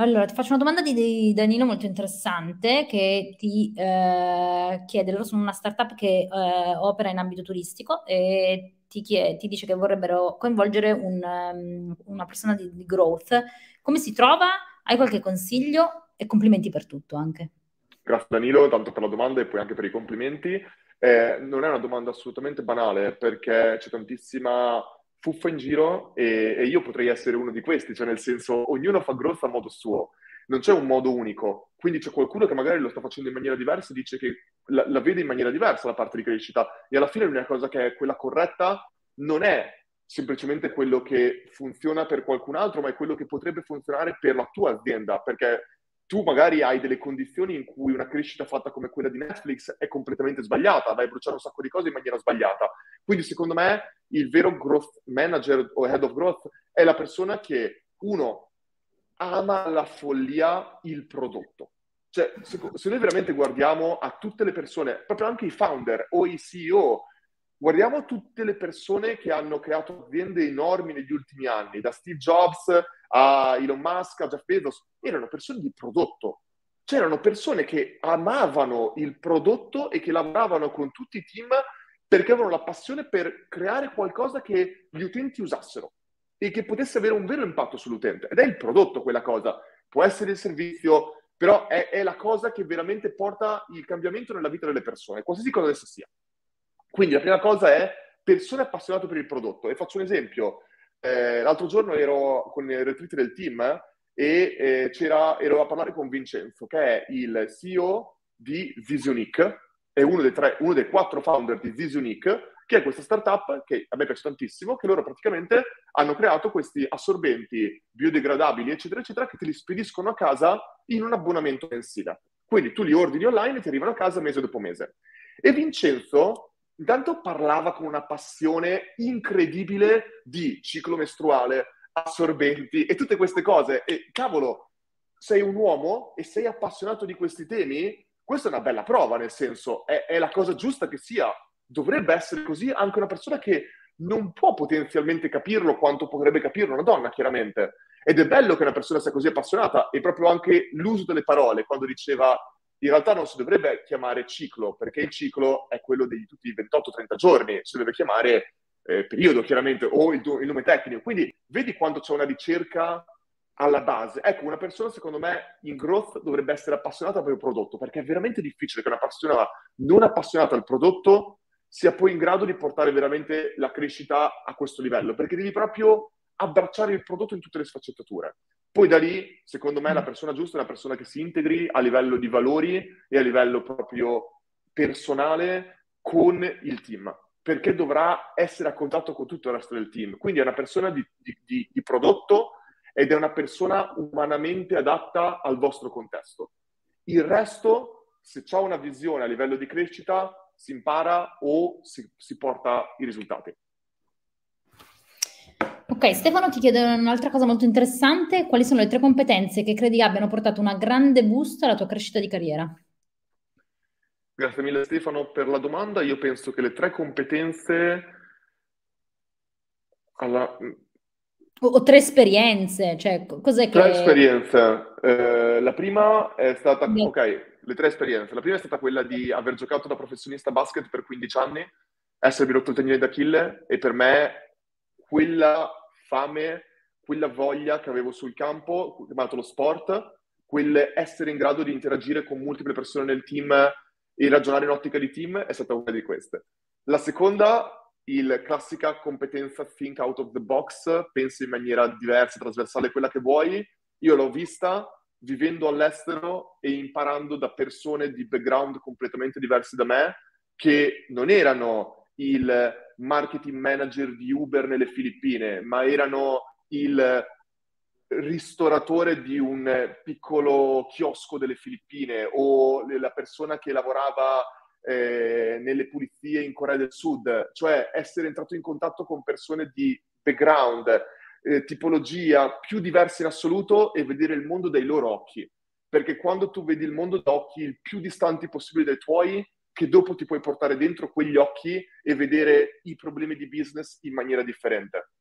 Allora, ti faccio una domanda di, Danilo molto interessante che ti eh, chiede, loro sono una startup che eh, opera in ambito turistico e ti, chiede, ti dice che vorrebbero coinvolgere un, um, una persona di, di, growth. Come si trova Hai qualche consiglio? E complimenti per tutto anche. Grazie Danilo, tanto per la domanda e poi anche per i complimenti. Eh, non è una domanda assolutamente banale perché c'è tantissima fuffa in giro e, e, io potrei essere uno di questi, cioè nel senso ognuno fa growth a modo suo, non c'è un modo unico, quindi c'è qualcuno che magari lo sta facendo in maniera diversa e dice che la, la vede in maniera diversa la parte di crescita. E alla fine l'unica cosa che è quella corretta non è semplicemente quello che funziona per qualcun altro, ma è quello che potrebbe funzionare per la tua azienda, perché tu magari hai delle condizioni in cui una crescita fatta come quella di Netflix è completamente sbagliata, vai a bruciare un sacco di cose in maniera sbagliata. Quindi secondo me il vero growth manager o head of growth è la persona che, uno, ama alla follia il prodotto. Cioè, se, se noi veramente guardiamo a tutte le persone, proprio anche i founder o i CEO, guardiamo tutte le persone che hanno creato aziende enormi negli ultimi anni, da Steve Jobs a Elon Musk, a Jeff Bezos, erano persone di prodotto. C'erano persone che amavano il prodotto e che lavoravano con tutti i team perché avevano la passione per creare qualcosa che gli utenti usassero e che potesse avere un vero impatto sull'utente. Ed è il prodotto quella cosa. Può essere il servizio, però è, è la cosa che veramente porta il cambiamento nella vita delle persone, qualsiasi cosa essa sia. Quindi la prima cosa è persone appassionate per il prodotto. E faccio un esempio. Eh, l'altro giorno ero con il retreat del team e eh, ero a parlare con Vincenzo, che è il CEO di Visionic, è uno dei, tre, uno dei quattro founder di Visionic, che è questa startup che a me piace tantissimo, che loro praticamente hanno creato questi assorbenti biodegradabili, eccetera, eccetera, che te li spediscono a casa in un abbonamento mensile. Quindi tu li ordini online e ti arrivano a casa mese dopo mese. E Vincenzo intanto parlava con una passione incredibile di ciclo mestruale, assorbenti e tutte queste cose. E cavolo, sei un uomo e sei appassionato di questi temi? Questa è una bella prova, nel senso, è, è la cosa giusta che sia. Dovrebbe essere così anche una persona che non può potenzialmente capirlo quanto potrebbe capirlo una donna, chiaramente. Ed è bello che una persona sia così appassionata e proprio anche l'uso delle parole, quando diceva in realtà non si dovrebbe chiamare ciclo, perché il ciclo è quello di tutti i 28-30 giorni, si deve chiamare eh, periodo chiaramente o il, il, nome tecnico. Quindi vedi quanto c'è una ricerca alla base. Ecco, una persona secondo me in growth dovrebbe essere appassionata per il prodotto, perché è veramente difficile che una persona non appassionata al prodotto sia poi in grado di portare veramente la crescita a questo livello, perché devi proprio abbracciare il prodotto in tutte le sfaccettature. Poi da lì, secondo me, la persona giusta è una persona che si integri a livello di valori e a livello proprio personale con il team, perché dovrà essere a contatto con tutto il resto del team. Quindi è una persona di, di, di prodotto ed è una persona umanamente adatta al vostro contesto. Il resto, se c'è una visione a livello di crescita, si impara o si, si porta i risultati. Ok, Stefano ti chiede un'altra cosa molto interessante. Quali sono le tre competenze che credi abbiano portato una grande boost alla tua crescita di carriera? Grazie mille Stefano per la domanda. Io penso che le tre competenze... Alla... O, o, tre esperienze, cioè cos'è che... Tre esperienze. Eh, la prima è stata... Beh. Ok, le tre esperienze. La prima è stata quella di aver giocato da professionista basket per 15 anni, essermi rotto il tendine d'Achille e per me quella fame, quella voglia che avevo sul campo, chiamato lo sport, quel essere in grado di interagire con multiple persone nel team e ragionare in ottica di team è stata una di queste. La seconda, il classica competenza think out of the box, pensi in maniera diversa, trasversale, quella che vuoi. Io l'ho vista vivendo all'estero e imparando da persone di background completamente diversi da me, che non erano il marketing manager di Uber nelle Filippine, ma erano il ristoratore di un piccolo chiosco delle Filippine o la persona che lavorava eh, nelle pulizie in Corea del Sud, cioè essere entrato in contatto con persone di background, eh, tipologia più diverse in assoluto e vedere il mondo dai loro occhi. Perché quando tu vedi il mondo da occhi il più distanti possibile dai tuoi, che dopo ti puoi portare dentro quegli occhi e vedere i problemi di business in maniera differente.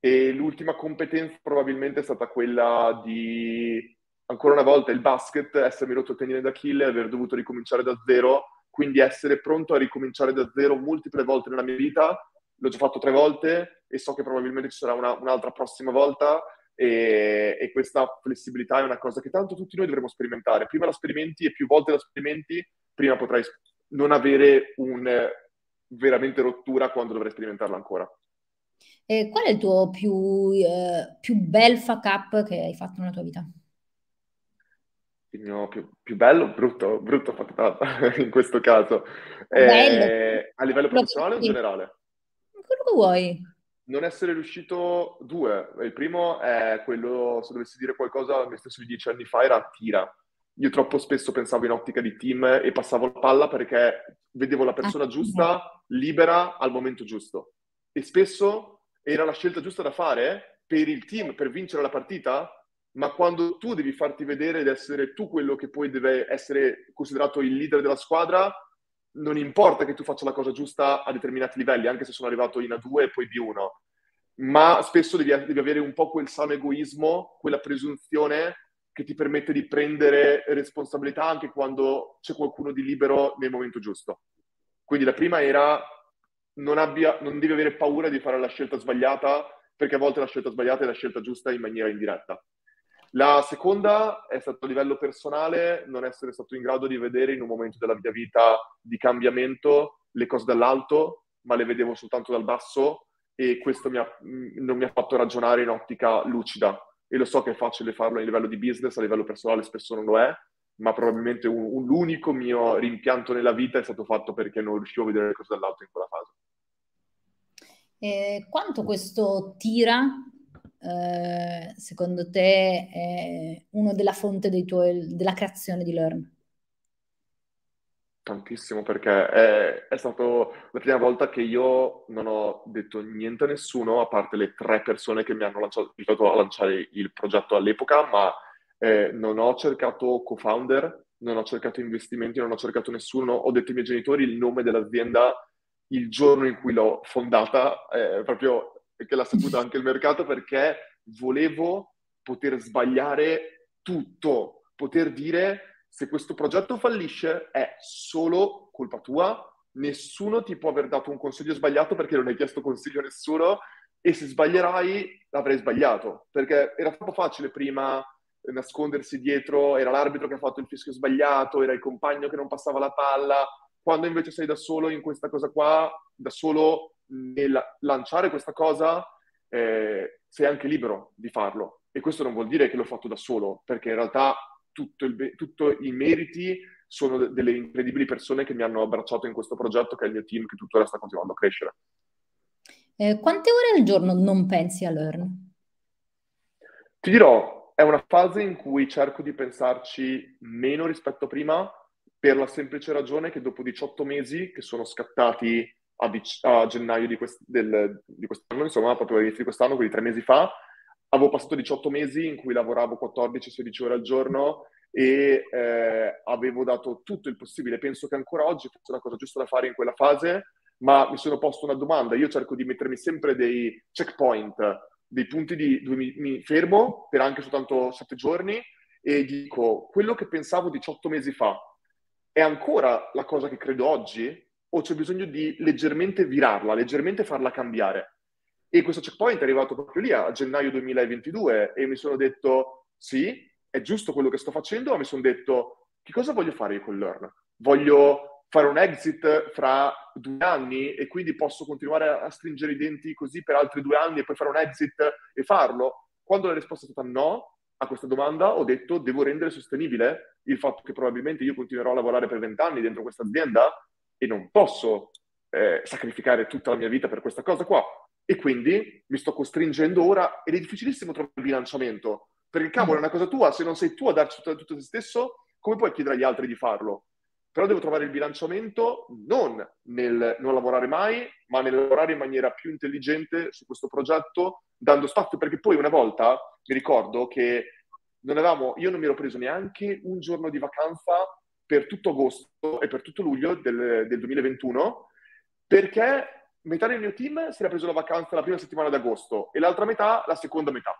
E l'ultima competenza probabilmente è stata quella di, ancora una volta, il basket, essermi rotto il tendine d'Achille, aver dovuto ricominciare da zero, quindi essere pronto a ricominciare da zero multiple volte nella mia vita. L'ho già fatto tre volte e so che probabilmente ci sarà una, un'altra prossima volta e, e, questa flessibilità è una cosa che tanto tutti noi dovremmo sperimentare. Prima la sperimenti e più volte la sperimenti, prima potrai non avere un veramente rottura quando dovrai sperimentarla ancora. E qual è il tuo più, eh, più bel fuck up che hai fatto nella tua vita? Il mio più, più bello, brutto, brutto fuck up in questo caso. Eh, a livello professionale o in generale? Quello che vuoi non essere riuscito due. Il primo è quello, se dovessi dire qualcosa a me stesso di dieci anni fa, era tira. Io troppo spesso pensavo in ottica di team e passavo la palla perché vedevo la persona ah, giusta, libera al momento giusto. E spesso era la scelta giusta da fare per il team, per vincere la partita, ma quando tu devi farti vedere ed essere tu quello che poi deve essere considerato il leader della squadra, non importa che tu faccia la cosa giusta a determinati livelli, anche se sono arrivato in A2 e poi B1, ma spesso devi, devi avere un po' quel sano egoismo, quella presunzione che ti permette di prendere responsabilità anche quando c'è qualcuno di libero nel momento giusto. Quindi la prima era non, abbia, non devi avere paura di fare la scelta sbagliata, perché a volte la scelta sbagliata è la scelta giusta in maniera indiretta. La seconda è stato a livello personale non essere stato in grado di vedere in un momento della mia vita di cambiamento le cose dall'alto, ma le vedevo soltanto dal basso e questo mi ha, non mi ha fatto ragionare in ottica lucida. E lo so che è facile farlo a livello di business, a livello personale spesso non lo è, ma probabilmente un, un, l'unico mio rimpianto nella vita è stato fatto perché non riuscivo a vedere le cose dall'alto in quella fase. Eh, quanto questo tira eh, secondo te è una della fonte tuoi, della creazione di Learn? Tantissimo, perché è, è stata la prima volta che io non ho detto niente a nessuno, a parte le tre persone che mi hanno aiutato a lanciare il progetto all'epoca, ma eh, non ho cercato co-founder, non ho cercato investimenti, non ho cercato nessuno, ho detto ai miei genitori il nome dell'azienda il giorno in cui l'ho fondata, eh, proprio che l'ha saputo anche il mercato perché volevo poter sbagliare tutto, poter dire se questo progetto fallisce è solo colpa tua, nessuno ti può aver dato un consiglio sbagliato perché non hai chiesto consiglio a nessuno. E se sbaglierai l'avrei sbagliato, perché era troppo facile prima nascondersi dietro, era l'arbitro che ha fatto il fischio sbagliato, era il compagno che non passava la palla, quando invece sei da solo in questa cosa qua, da solo nel lanciare questa cosa, eh, sei anche libero di farlo. E questo non vuol dire che l'ho fatto da solo, perché in realtà tutto il, tutto i meriti sono de- delle incredibili persone che mi hanno abbracciato in questo progetto, che è il mio team, che tuttora sta continuando a crescere. Eh, quante ore al giorno non pensi a Learn? Ti dirò, è una fase in cui cerco di pensarci meno rispetto a prima, per la semplice ragione che dopo 18 mesi che sono scattati a, dic- a gennaio di, quest- del, di, quest'anno, insomma, proprio all'inizio di quest'anno, quindi tre mesi fa, avevo passato 18 mesi in cui lavoravo 14-16 ore al giorno e eh, avevo dato tutto il possibile. Penso che ancora oggi fosse la cosa giusta da fare in quella fase, ma mi sono posto una domanda. Io cerco di mettermi sempre dei checkpoint, dei punti di, dove mi, mi fermo per anche soltanto 7 giorni e dico quello che pensavo 18 mesi fa è ancora la cosa che credo oggi o c'è bisogno di leggermente virarla, leggermente farla cambiare. E questo checkpoint è arrivato proprio lì a gennaio 2022 e mi sono detto sì, è giusto quello che sto facendo, ma mi sono detto che cosa voglio fare io con Learn? Voglio fare un exit fra due anni e quindi posso continuare a stringere i denti così per altri due anni e poi fare un exit e farlo? Quando la risposta è stata no a questa domanda, ho detto devo rendere sostenibile il fatto che probabilmente io continuerò a lavorare per vent'anni dentro questa azienda e non posso eh, sacrificare tutta la mia vita per questa cosa qua. E quindi mi sto costringendo ora, ed è difficilissimo trovare il bilanciamento, perché cavolo è una cosa tua, se non sei tu a darci tutto, tutto te stesso, come puoi chiedere agli altri di farlo? Però devo trovare il bilanciamento non nel non lavorare mai, ma nel lavorare in maniera più intelligente su questo progetto, dando spazio, perché poi una volta mi ricordo che non avevamo, io non mi ero preso neanche un giorno di vacanza per tutto agosto e per tutto luglio del, del 2021 perché metà del mio team si era preso la vacanza la prima settimana d'agosto e l'altra metà la seconda metà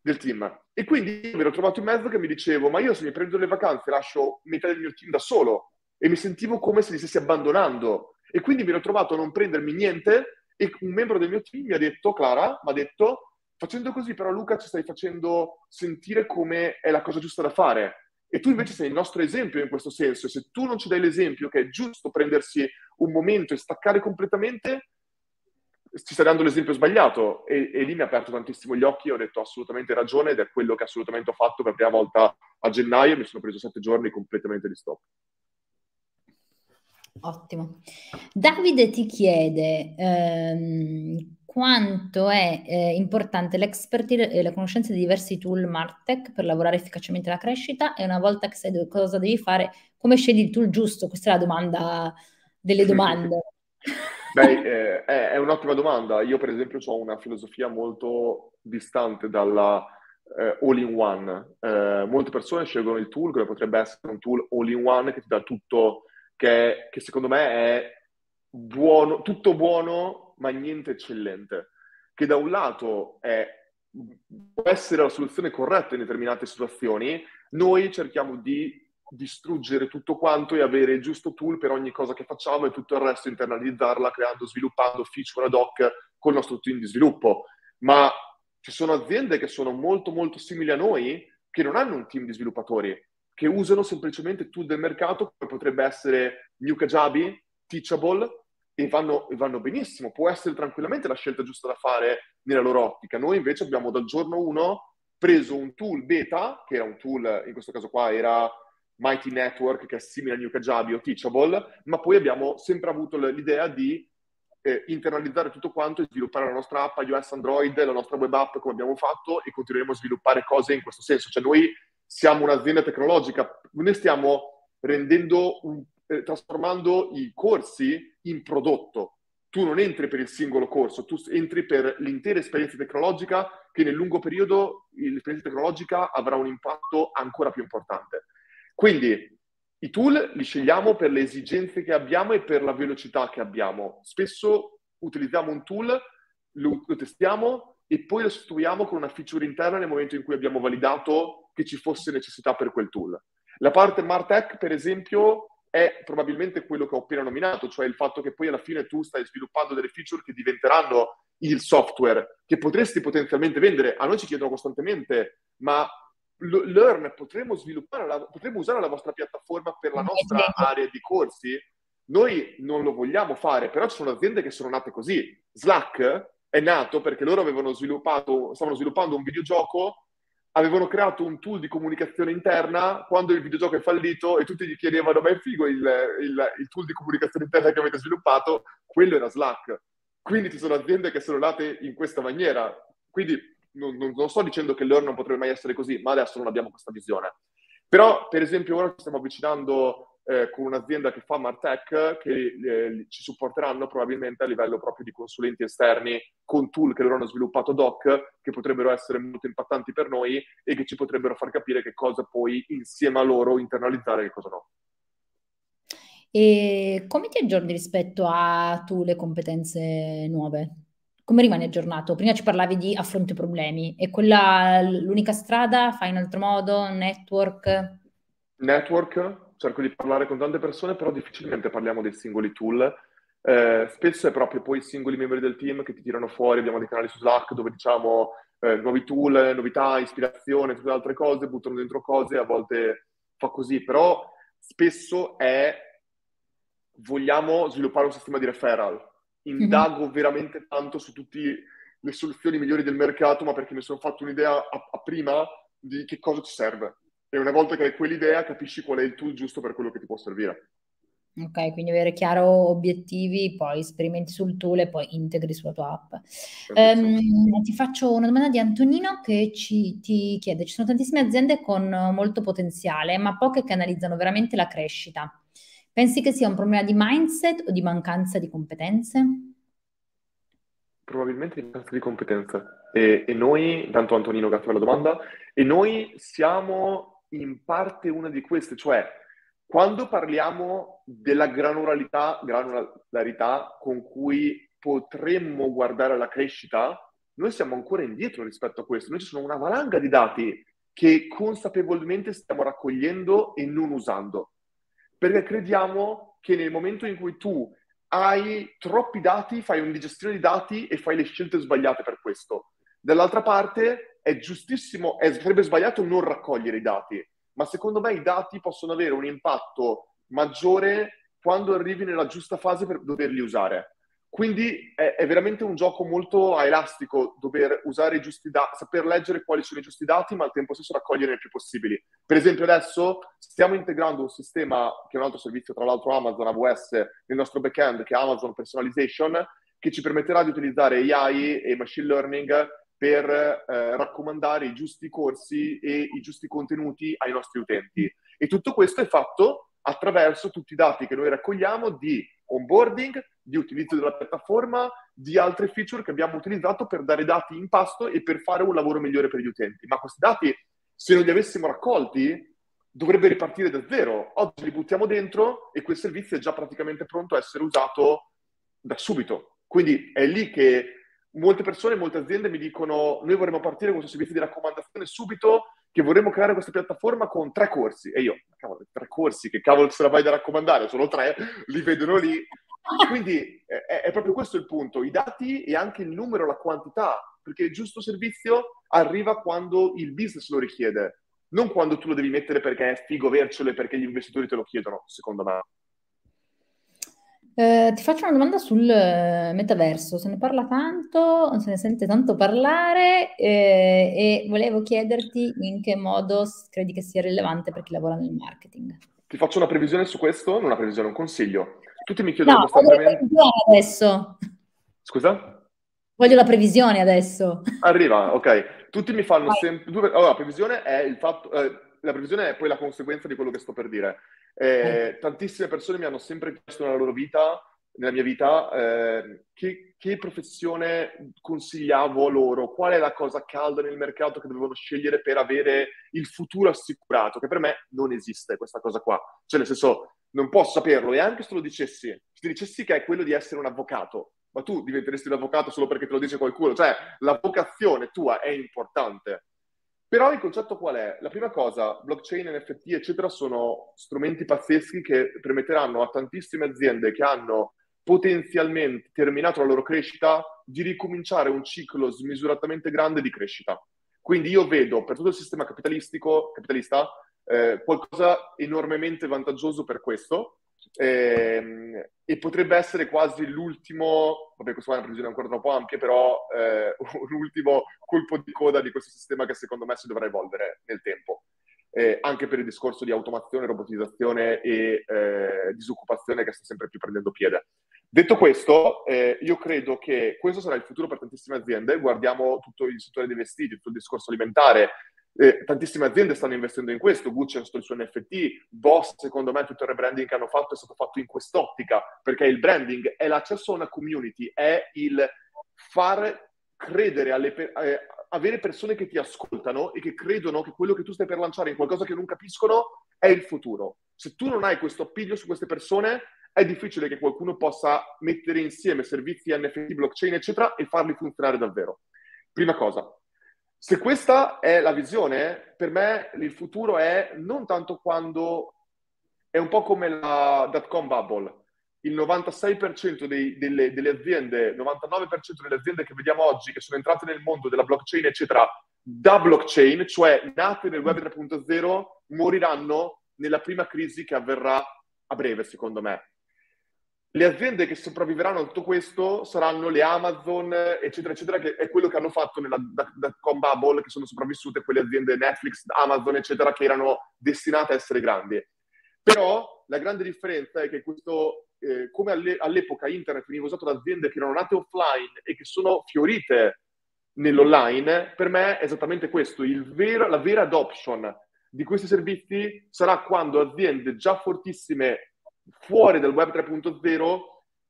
del team. E quindi mi ero trovato in mezzo che mi dicevo, ma io se mi prendo le vacanze lascio metà del mio team da solo e mi sentivo come se li stessi abbandonando. E quindi mi ero trovato a non prendermi niente e un membro del mio team mi ha detto, Clara, mi ha detto, Facendo così però Luca ci stai facendo sentire come è la cosa giusta da fare. E tu invece sei il nostro esempio in questo senso. Se tu non ci dai l'esempio che è giusto prendersi un momento e staccare completamente, ci stai dando l'esempio sbagliato. E, e lì mi ha aperto tantissimo gli occhi e ho detto assolutamente ragione ed è quello che assolutamente ho fatto per la prima volta a gennaio. Mi sono preso sette giorni completamente di stop. Ottimo. Davide ti chiede ehm, quanto è eh, importante l'expertise e la conoscenza di diversi tool Martech per lavorare efficacemente la crescita e una volta che sai cosa devi fare, come scegli il tool giusto? Questa è la domanda delle domande. Beh, eh, è un'ottima domanda. Io per esempio ho una filosofia molto distante dalla eh, all-in-one. Eh, molte persone scelgono il tool che potrebbe essere un tool all-in-one che ti dà tutto che, che secondo me è buono, tutto buono, ma niente eccellente. Che da un lato è, può essere la soluzione corretta in determinate situazioni, noi cerchiamo di distruggere tutto quanto e avere il giusto tool per ogni cosa che facciamo e tutto il resto internalizzarla creando, sviluppando feature ad hoc con il nostro team di sviluppo. Ma ci sono aziende che sono molto molto simili a noi che non hanno un team di sviluppatori che usano semplicemente tool del mercato, come potrebbe essere New Kajabi, Teachable, e vanno, e vanno, benissimo. Può essere tranquillamente la scelta giusta da fare nella loro ottica. Noi invece abbiamo dal giorno 1 preso un tool beta, che era un tool, in questo caso qua era Mighty Network, che è simile a New Kajabi o Teachable, ma poi abbiamo sempre avuto l'idea di eh, internalizzare tutto quanto e sviluppare la nostra app iOS Android, la nostra web app come abbiamo fatto e continueremo a sviluppare cose in questo senso. Cioè noi siamo un'azienda tecnologica, noi stiamo rendendo un, eh, trasformando i corsi in prodotto. Tu non entri per il singolo corso, tu entri per l'intera esperienza tecnologica che nel lungo periodo l'esperienza tecnologica avrà un impatto ancora più importante. Quindi i tool li scegliamo per le esigenze che abbiamo e per la velocità che abbiamo. Spesso utilizziamo un tool, lo, lo testiamo e poi lo sostituiamo con una feature interna nel momento in cui abbiamo validato che ci fosse necessità per quel tool. La parte Martech, per esempio, è probabilmente quello che ho appena nominato, cioè il fatto che poi alla fine tu stai sviluppando delle feature che diventeranno il software che potresti potenzialmente vendere. A noi ci chiedono costantemente, ma Learn potremmo sviluppare, la, potremmo usare la vostra piattaforma per la nostra area di corsi? Noi non lo vogliamo fare, però ci sono aziende che sono nate così. Slack è nato perché loro avevano sviluppato, stavano sviluppando un videogioco avevano creato un tool di comunicazione interna quando il videogioco è fallito e tutti gli chiedevano ma è figo il, il, il tool di comunicazione interna che avete sviluppato, quello era Slack. Quindi ci sono aziende che sono nate in questa maniera. Quindi non, non, non sto dicendo che loro non potrebbe mai essere così, ma adesso non abbiamo questa visione. Però, per esempio, ora ci stiamo avvicinando eh, con un'azienda che fa Martech che eh, ci supporteranno probabilmente a livello proprio di consulenti esterni con tool che loro hanno sviluppato doc che potrebbero essere molto impattanti per noi e che ci potrebbero far capire che cosa poi insieme a loro internalizzare e che cosa no. E come ti aggiorni rispetto a tu le competenze nuove? Come rimani aggiornato? Prima ci parlavi di affronti problemi, è quella l'unica strada? Fai in altro modo? Network? Network, cerco di parlare con tante persone, però difficilmente parliamo dei singoli tool. Eh, spesso è proprio poi i singoli membri del team che ti tirano fuori, abbiamo dei canali su Slack dove diciamo eh, nuovi tool, novità, ispirazione, tutte le altre cose, buttano dentro cose, a volte fa così, però spesso è vogliamo sviluppare un sistema di referral. Indago mm-hmm. veramente tanto su tutte le soluzioni migliori del mercato, ma perché mi sono fatto un'idea a, a prima di che cosa ci serve e una volta che hai quell'idea capisci qual è il tool giusto per quello che ti può servire. Ok, quindi avere chiaro obiettivi, poi sperimenti sul tool e poi integri sulla tua app. Um, ti faccio una domanda di Antonino che ci, ti chiede, ci sono tantissime aziende con molto potenziale, ma poche che analizzano veramente la crescita. Pensi che sia un problema di mindset o di mancanza di competenze? Probabilmente di mancanza di competenze. E, e noi, intanto Antonino, grazie per la domanda, e noi siamo in parte una di queste, cioè quando parliamo della granularità, granularità con cui potremmo guardare la crescita, noi siamo ancora indietro rispetto a questo. Noi ci sono una valanga di dati che consapevolmente stiamo raccogliendo e non usando. Perché crediamo che nel momento in cui tu hai troppi dati, fai un'indigestione di dati e fai le scelte sbagliate per questo. Dall'altra parte è giustissimo, è, sarebbe sbagliato non raccogliere i dati, ma secondo me i dati possono avere un impatto maggiore quando arrivi nella giusta fase per doverli usare. Quindi è, è, veramente un gioco molto elastico dover usare i giusti dati, saper leggere quali sono i giusti dati, ma al tempo stesso raccogliere il più possibili. Per esempio, adesso stiamo integrando un sistema che è un altro servizio, tra l'altro Amazon AWS, nel nostro backend, che è Amazon Personalization, che ci permetterà di utilizzare AI e machine learning per eh, raccomandare i giusti corsi e i giusti contenuti ai nostri utenti. E tutto questo è fatto attraverso tutti i dati che noi raccogliamo di onboarding, di utilizzo della piattaforma, di altre feature che abbiamo utilizzato per dare dati in pasto e per fare un lavoro migliore per gli utenti. Ma questi dati, se non li avessimo raccolti, dovrebbe ripartire da zero. Oggi li buttiamo dentro e quel servizio è già praticamente pronto a essere usato da subito. Quindi è lì che molte persone, molte aziende mi dicono noi vorremmo partire con questo servizio di raccomandazione subito, che vorremmo creare questa piattaforma con tre corsi. E io, cavolo, tre corsi, che cavolo se la vai da raccomandare? Sono tre, li vedono lì. Quindi è, è, proprio questo il punto, i dati e anche il numero, la quantità, perché il giusto servizio arriva quando il business lo richiede, non quando tu lo devi mettere perché è figo avercelo e perché gli investitori te lo chiedono, secondo me. Eh, ti faccio una domanda sul eh, metaverso, se ne parla tanto, se ne sente tanto parlare eh, e volevo chiederti in che modo credi che sia rilevante per chi lavora nel marketing. Ti faccio una previsione su questo, non una previsione, un consiglio. Tutti mi chiedono no, costantemente... adesso. Scusa? Voglio la previsione adesso. Arriva, ok. Tutti mi fanno sempre... Allora, la previsione è il fatto... La previsione è poi la conseguenza di quello che sto per dire. Eh, tantissime persone mi hanno sempre chiesto nella loro vita, nella mia vita, eh, che, che, professione consigliavo loro, qual è la cosa calda nel mercato che dovevano scegliere per avere il futuro assicurato, che per me non esiste questa cosa qua. Cioè, nel senso, non posso saperlo e anche se lo dicessi, se ti dicessi che è quello di essere un avvocato, ma tu diventeresti un avvocato solo perché te lo dice qualcuno, cioè la vocazione tua è importante. Però il concetto qual è? La prima cosa, blockchain, NFT, eccetera, sono strumenti pazzeschi che permetteranno a tantissime aziende che hanno potenzialmente terminato la loro crescita di ricominciare un ciclo smisuratamente grande di crescita. Quindi io vedo per tutto il sistema capitalistico, capitalista eh, qualcosa enormemente vantaggioso per questo eh, e potrebbe essere quasi l'ultimo, vabbè questa è una previsione ancora troppo ampia, però eh, un ultimo colpo di coda di questo sistema che secondo me si dovrà evolvere nel tempo. Eh, anche per il discorso di automazione, robotizzazione e eh, disoccupazione che sta sempre più prendendo piede. Detto questo, eh, io credo che questo sarà il futuro per tantissime aziende. Guardiamo tutto il settore dei vestiti, tutto il discorso alimentare, eh, tantissime aziende stanno investendo in questo, Gucci ha il suo NFT, Boss secondo me tutto il rebranding che hanno fatto è stato fatto in quest'ottica, perché il branding è l'accesso a una community, è il far credere alle pe- eh, avere persone che ti ascoltano e che credono che quello che tu stai per lanciare in qualcosa che non capiscono è il futuro. Se tu non hai questo appiglio su queste persone, è difficile che qualcuno possa mettere insieme servizi NFT, blockchain, eccetera, e farli funzionare davvero. Prima cosa. Se questa è la visione, per me il futuro è non tanto quando è un po' come la dot-com bubble. Il 96% dei, delle, delle, aziende, il 99% delle aziende che vediamo oggi che sono entrate nel mondo della blockchain, eccetera, da blockchain, cioè nate nel web 3.0, moriranno nella prima crisi che avverrà a breve, secondo me le aziende che sopravviveranno a tutto questo saranno le Amazon, eccetera, eccetera, che è quello che hanno fatto nella dot-com bubble, che sono sopravvissute quelle aziende Netflix, Amazon, eccetera, che erano destinate a essere grandi. Però la grande differenza è che questo, eh, come alle, all'epoca internet veniva usato da aziende che erano nate offline e che sono fiorite nell'online, per me è esattamente questo, vero, la vera adoption di questi servizi sarà quando aziende già fortissime fuori dal web 3.0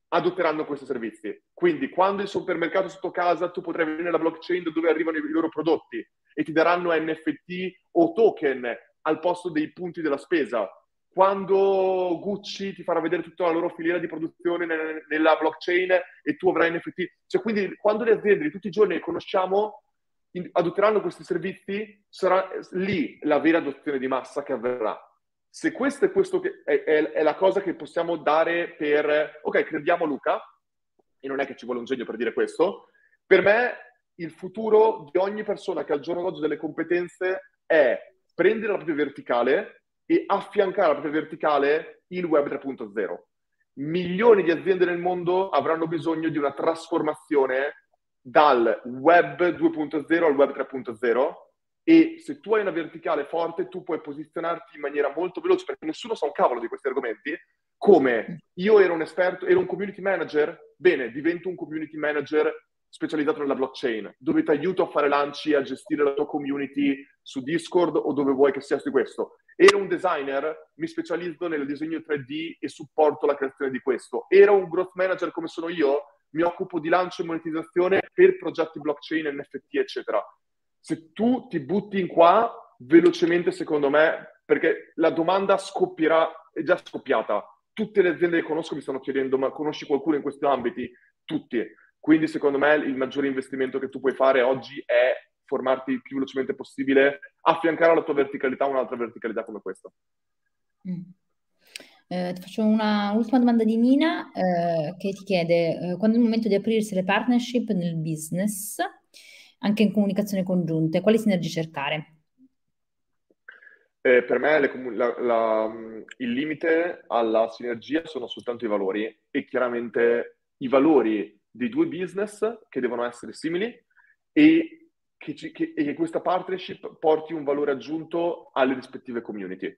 adotteranno questi servizi. Quindi quando il supermercato sotto casa tu potrai vedere la blockchain dove arrivano i loro prodotti e ti daranno NFT o token al posto dei punti della spesa. Quando Gucci ti farà vedere tutta la loro filiera di produzione nella blockchain e tu avrai NFT. Cioè, quindi quando le aziende di tutti i giorni che conosciamo adotteranno questi servizi, sarà lì la vera adozione di massa che avverrà. Se questo è, questo che è, è, è, la cosa che possiamo dare per, ok, crediamo Luca, e non è che ci vuole un genio per dire questo, per me il futuro di ogni persona che al giorno d'oggi delle competenze è prendere la propria verticale e affiancare la propria verticale il web 3.0. Milioni di aziende nel mondo avranno bisogno di una trasformazione dal web 2.0 al web 3.0 e se tu hai una verticale forte tu puoi posizionarti in maniera molto veloce perché nessuno sa un cavolo di questi argomenti come io ero un esperto, ero un community manager, bene, divento un community manager specializzato nella blockchain, dove ti aiuto a fare lanci, a gestire la tua community su Discord o dove vuoi che sia su questo. Ero un designer, mi specializzo nel disegno 3D e supporto la creazione di questo. Ero un growth manager come sono io, mi occupo di lancio e monetizzazione per progetti blockchain, NFT, eccetera. Se tu ti butti in qua, velocemente, secondo me, perché la domanda scoppierà, è già scoppiata. Tutte le aziende che conosco mi stanno chiedendo, ma conosci qualcuno in questi ambiti? Tutti quindi secondo me il maggiore investimento che tu puoi fare oggi è formarti il più velocemente possibile, affiancare alla tua verticalità un'altra verticalità come questa. Mm. Eh, ti faccio una ultima domanda di Nina eh, che ti chiede eh, quando è il momento di aprirsi le partnership nel business, anche in comunicazione congiunte, quali sinergie cercare? Eh, per me le, la, la, il limite alla sinergia sono soltanto i valori e chiaramente i valori dei due business che devono essere simili e che, ci, che, e che questa partnership porti un valore aggiunto alle rispettive community.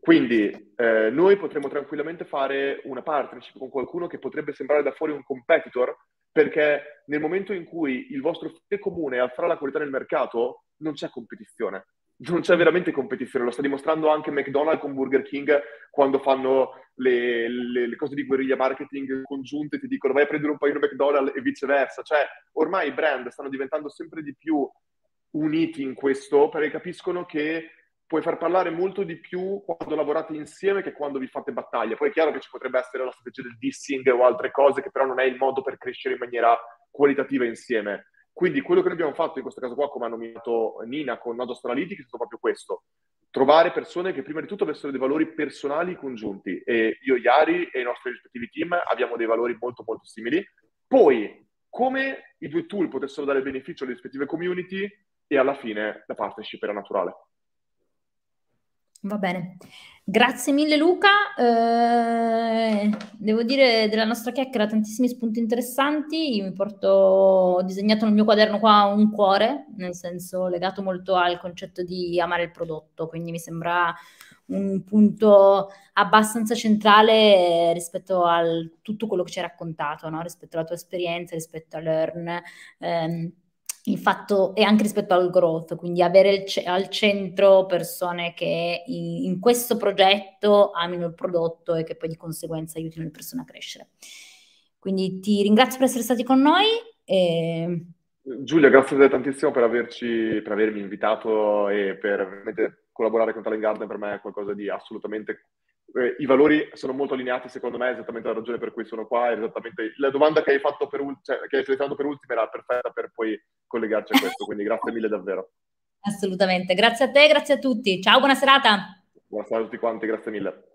Quindi eh, noi potremmo tranquillamente fare una partnership con qualcuno che potrebbe sembrare da fuori un competitor, perché nel momento in cui il vostro fine comune è alzare la qualità nel mercato, non c'è competizione non c'è veramente competizione, lo sta dimostrando anche McDonald's con Burger King quando fanno le, le, le, cose di guerriglia marketing congiunte, ti dicono vai a prendere un paio di McDonald's e viceversa. Cioè, ormai i brand stanno diventando sempre di più uniti in questo perché capiscono che puoi far parlare molto di più quando lavorate insieme che quando vi fate battaglia. Poi è chiaro che ci potrebbe essere la strategia del dissing o altre cose che però non è il modo per crescere in maniera qualitativa insieme. Quindi quello che noi abbiamo fatto in questo caso qua, come ha nominato Nina con Nodos Analytics, è stato proprio questo. Trovare persone che prima di tutto avessero dei valori personali congiunti. E io, Iari e i nostri rispettivi team abbiamo dei valori molto molto simili. Poi, come i due tool potessero dare beneficio alle rispettive community e alla fine la partnership era naturale. Va bene. Grazie mille Luca, eh, devo dire della nostra chiacchiera tantissimi spunti interessanti, io mi porto, ho disegnato nel mio quaderno qua un cuore, nel senso legato molto al concetto di amare il prodotto, quindi mi sembra un punto abbastanza centrale rispetto a tutto quello che ci hai raccontato, no? rispetto alla tua esperienza, rispetto a Learn. Ehm, il fatto e anche rispetto al growth, quindi avere c- al centro persone che in, in, questo progetto amino il prodotto e che poi di conseguenza aiutino le persone a crescere. Quindi ti ringrazio per essere stati con noi. E... Giulia, grazie tantissimo per, averci, per avermi invitato e per collaborare con Talent Garden per me è qualcosa di assolutamente eh, i valori sono molto allineati, secondo me, è esattamente la ragione per cui sono qua. esattamente la domanda che hai fatto per, cioè, che hai selezionato per ultima era perfetta per poi collegarci a questo. Quindi grazie mille davvero. Assolutamente, grazie a te, grazie a tutti. Ciao, buona serata. Buona serata a tutti quanti, grazie mille.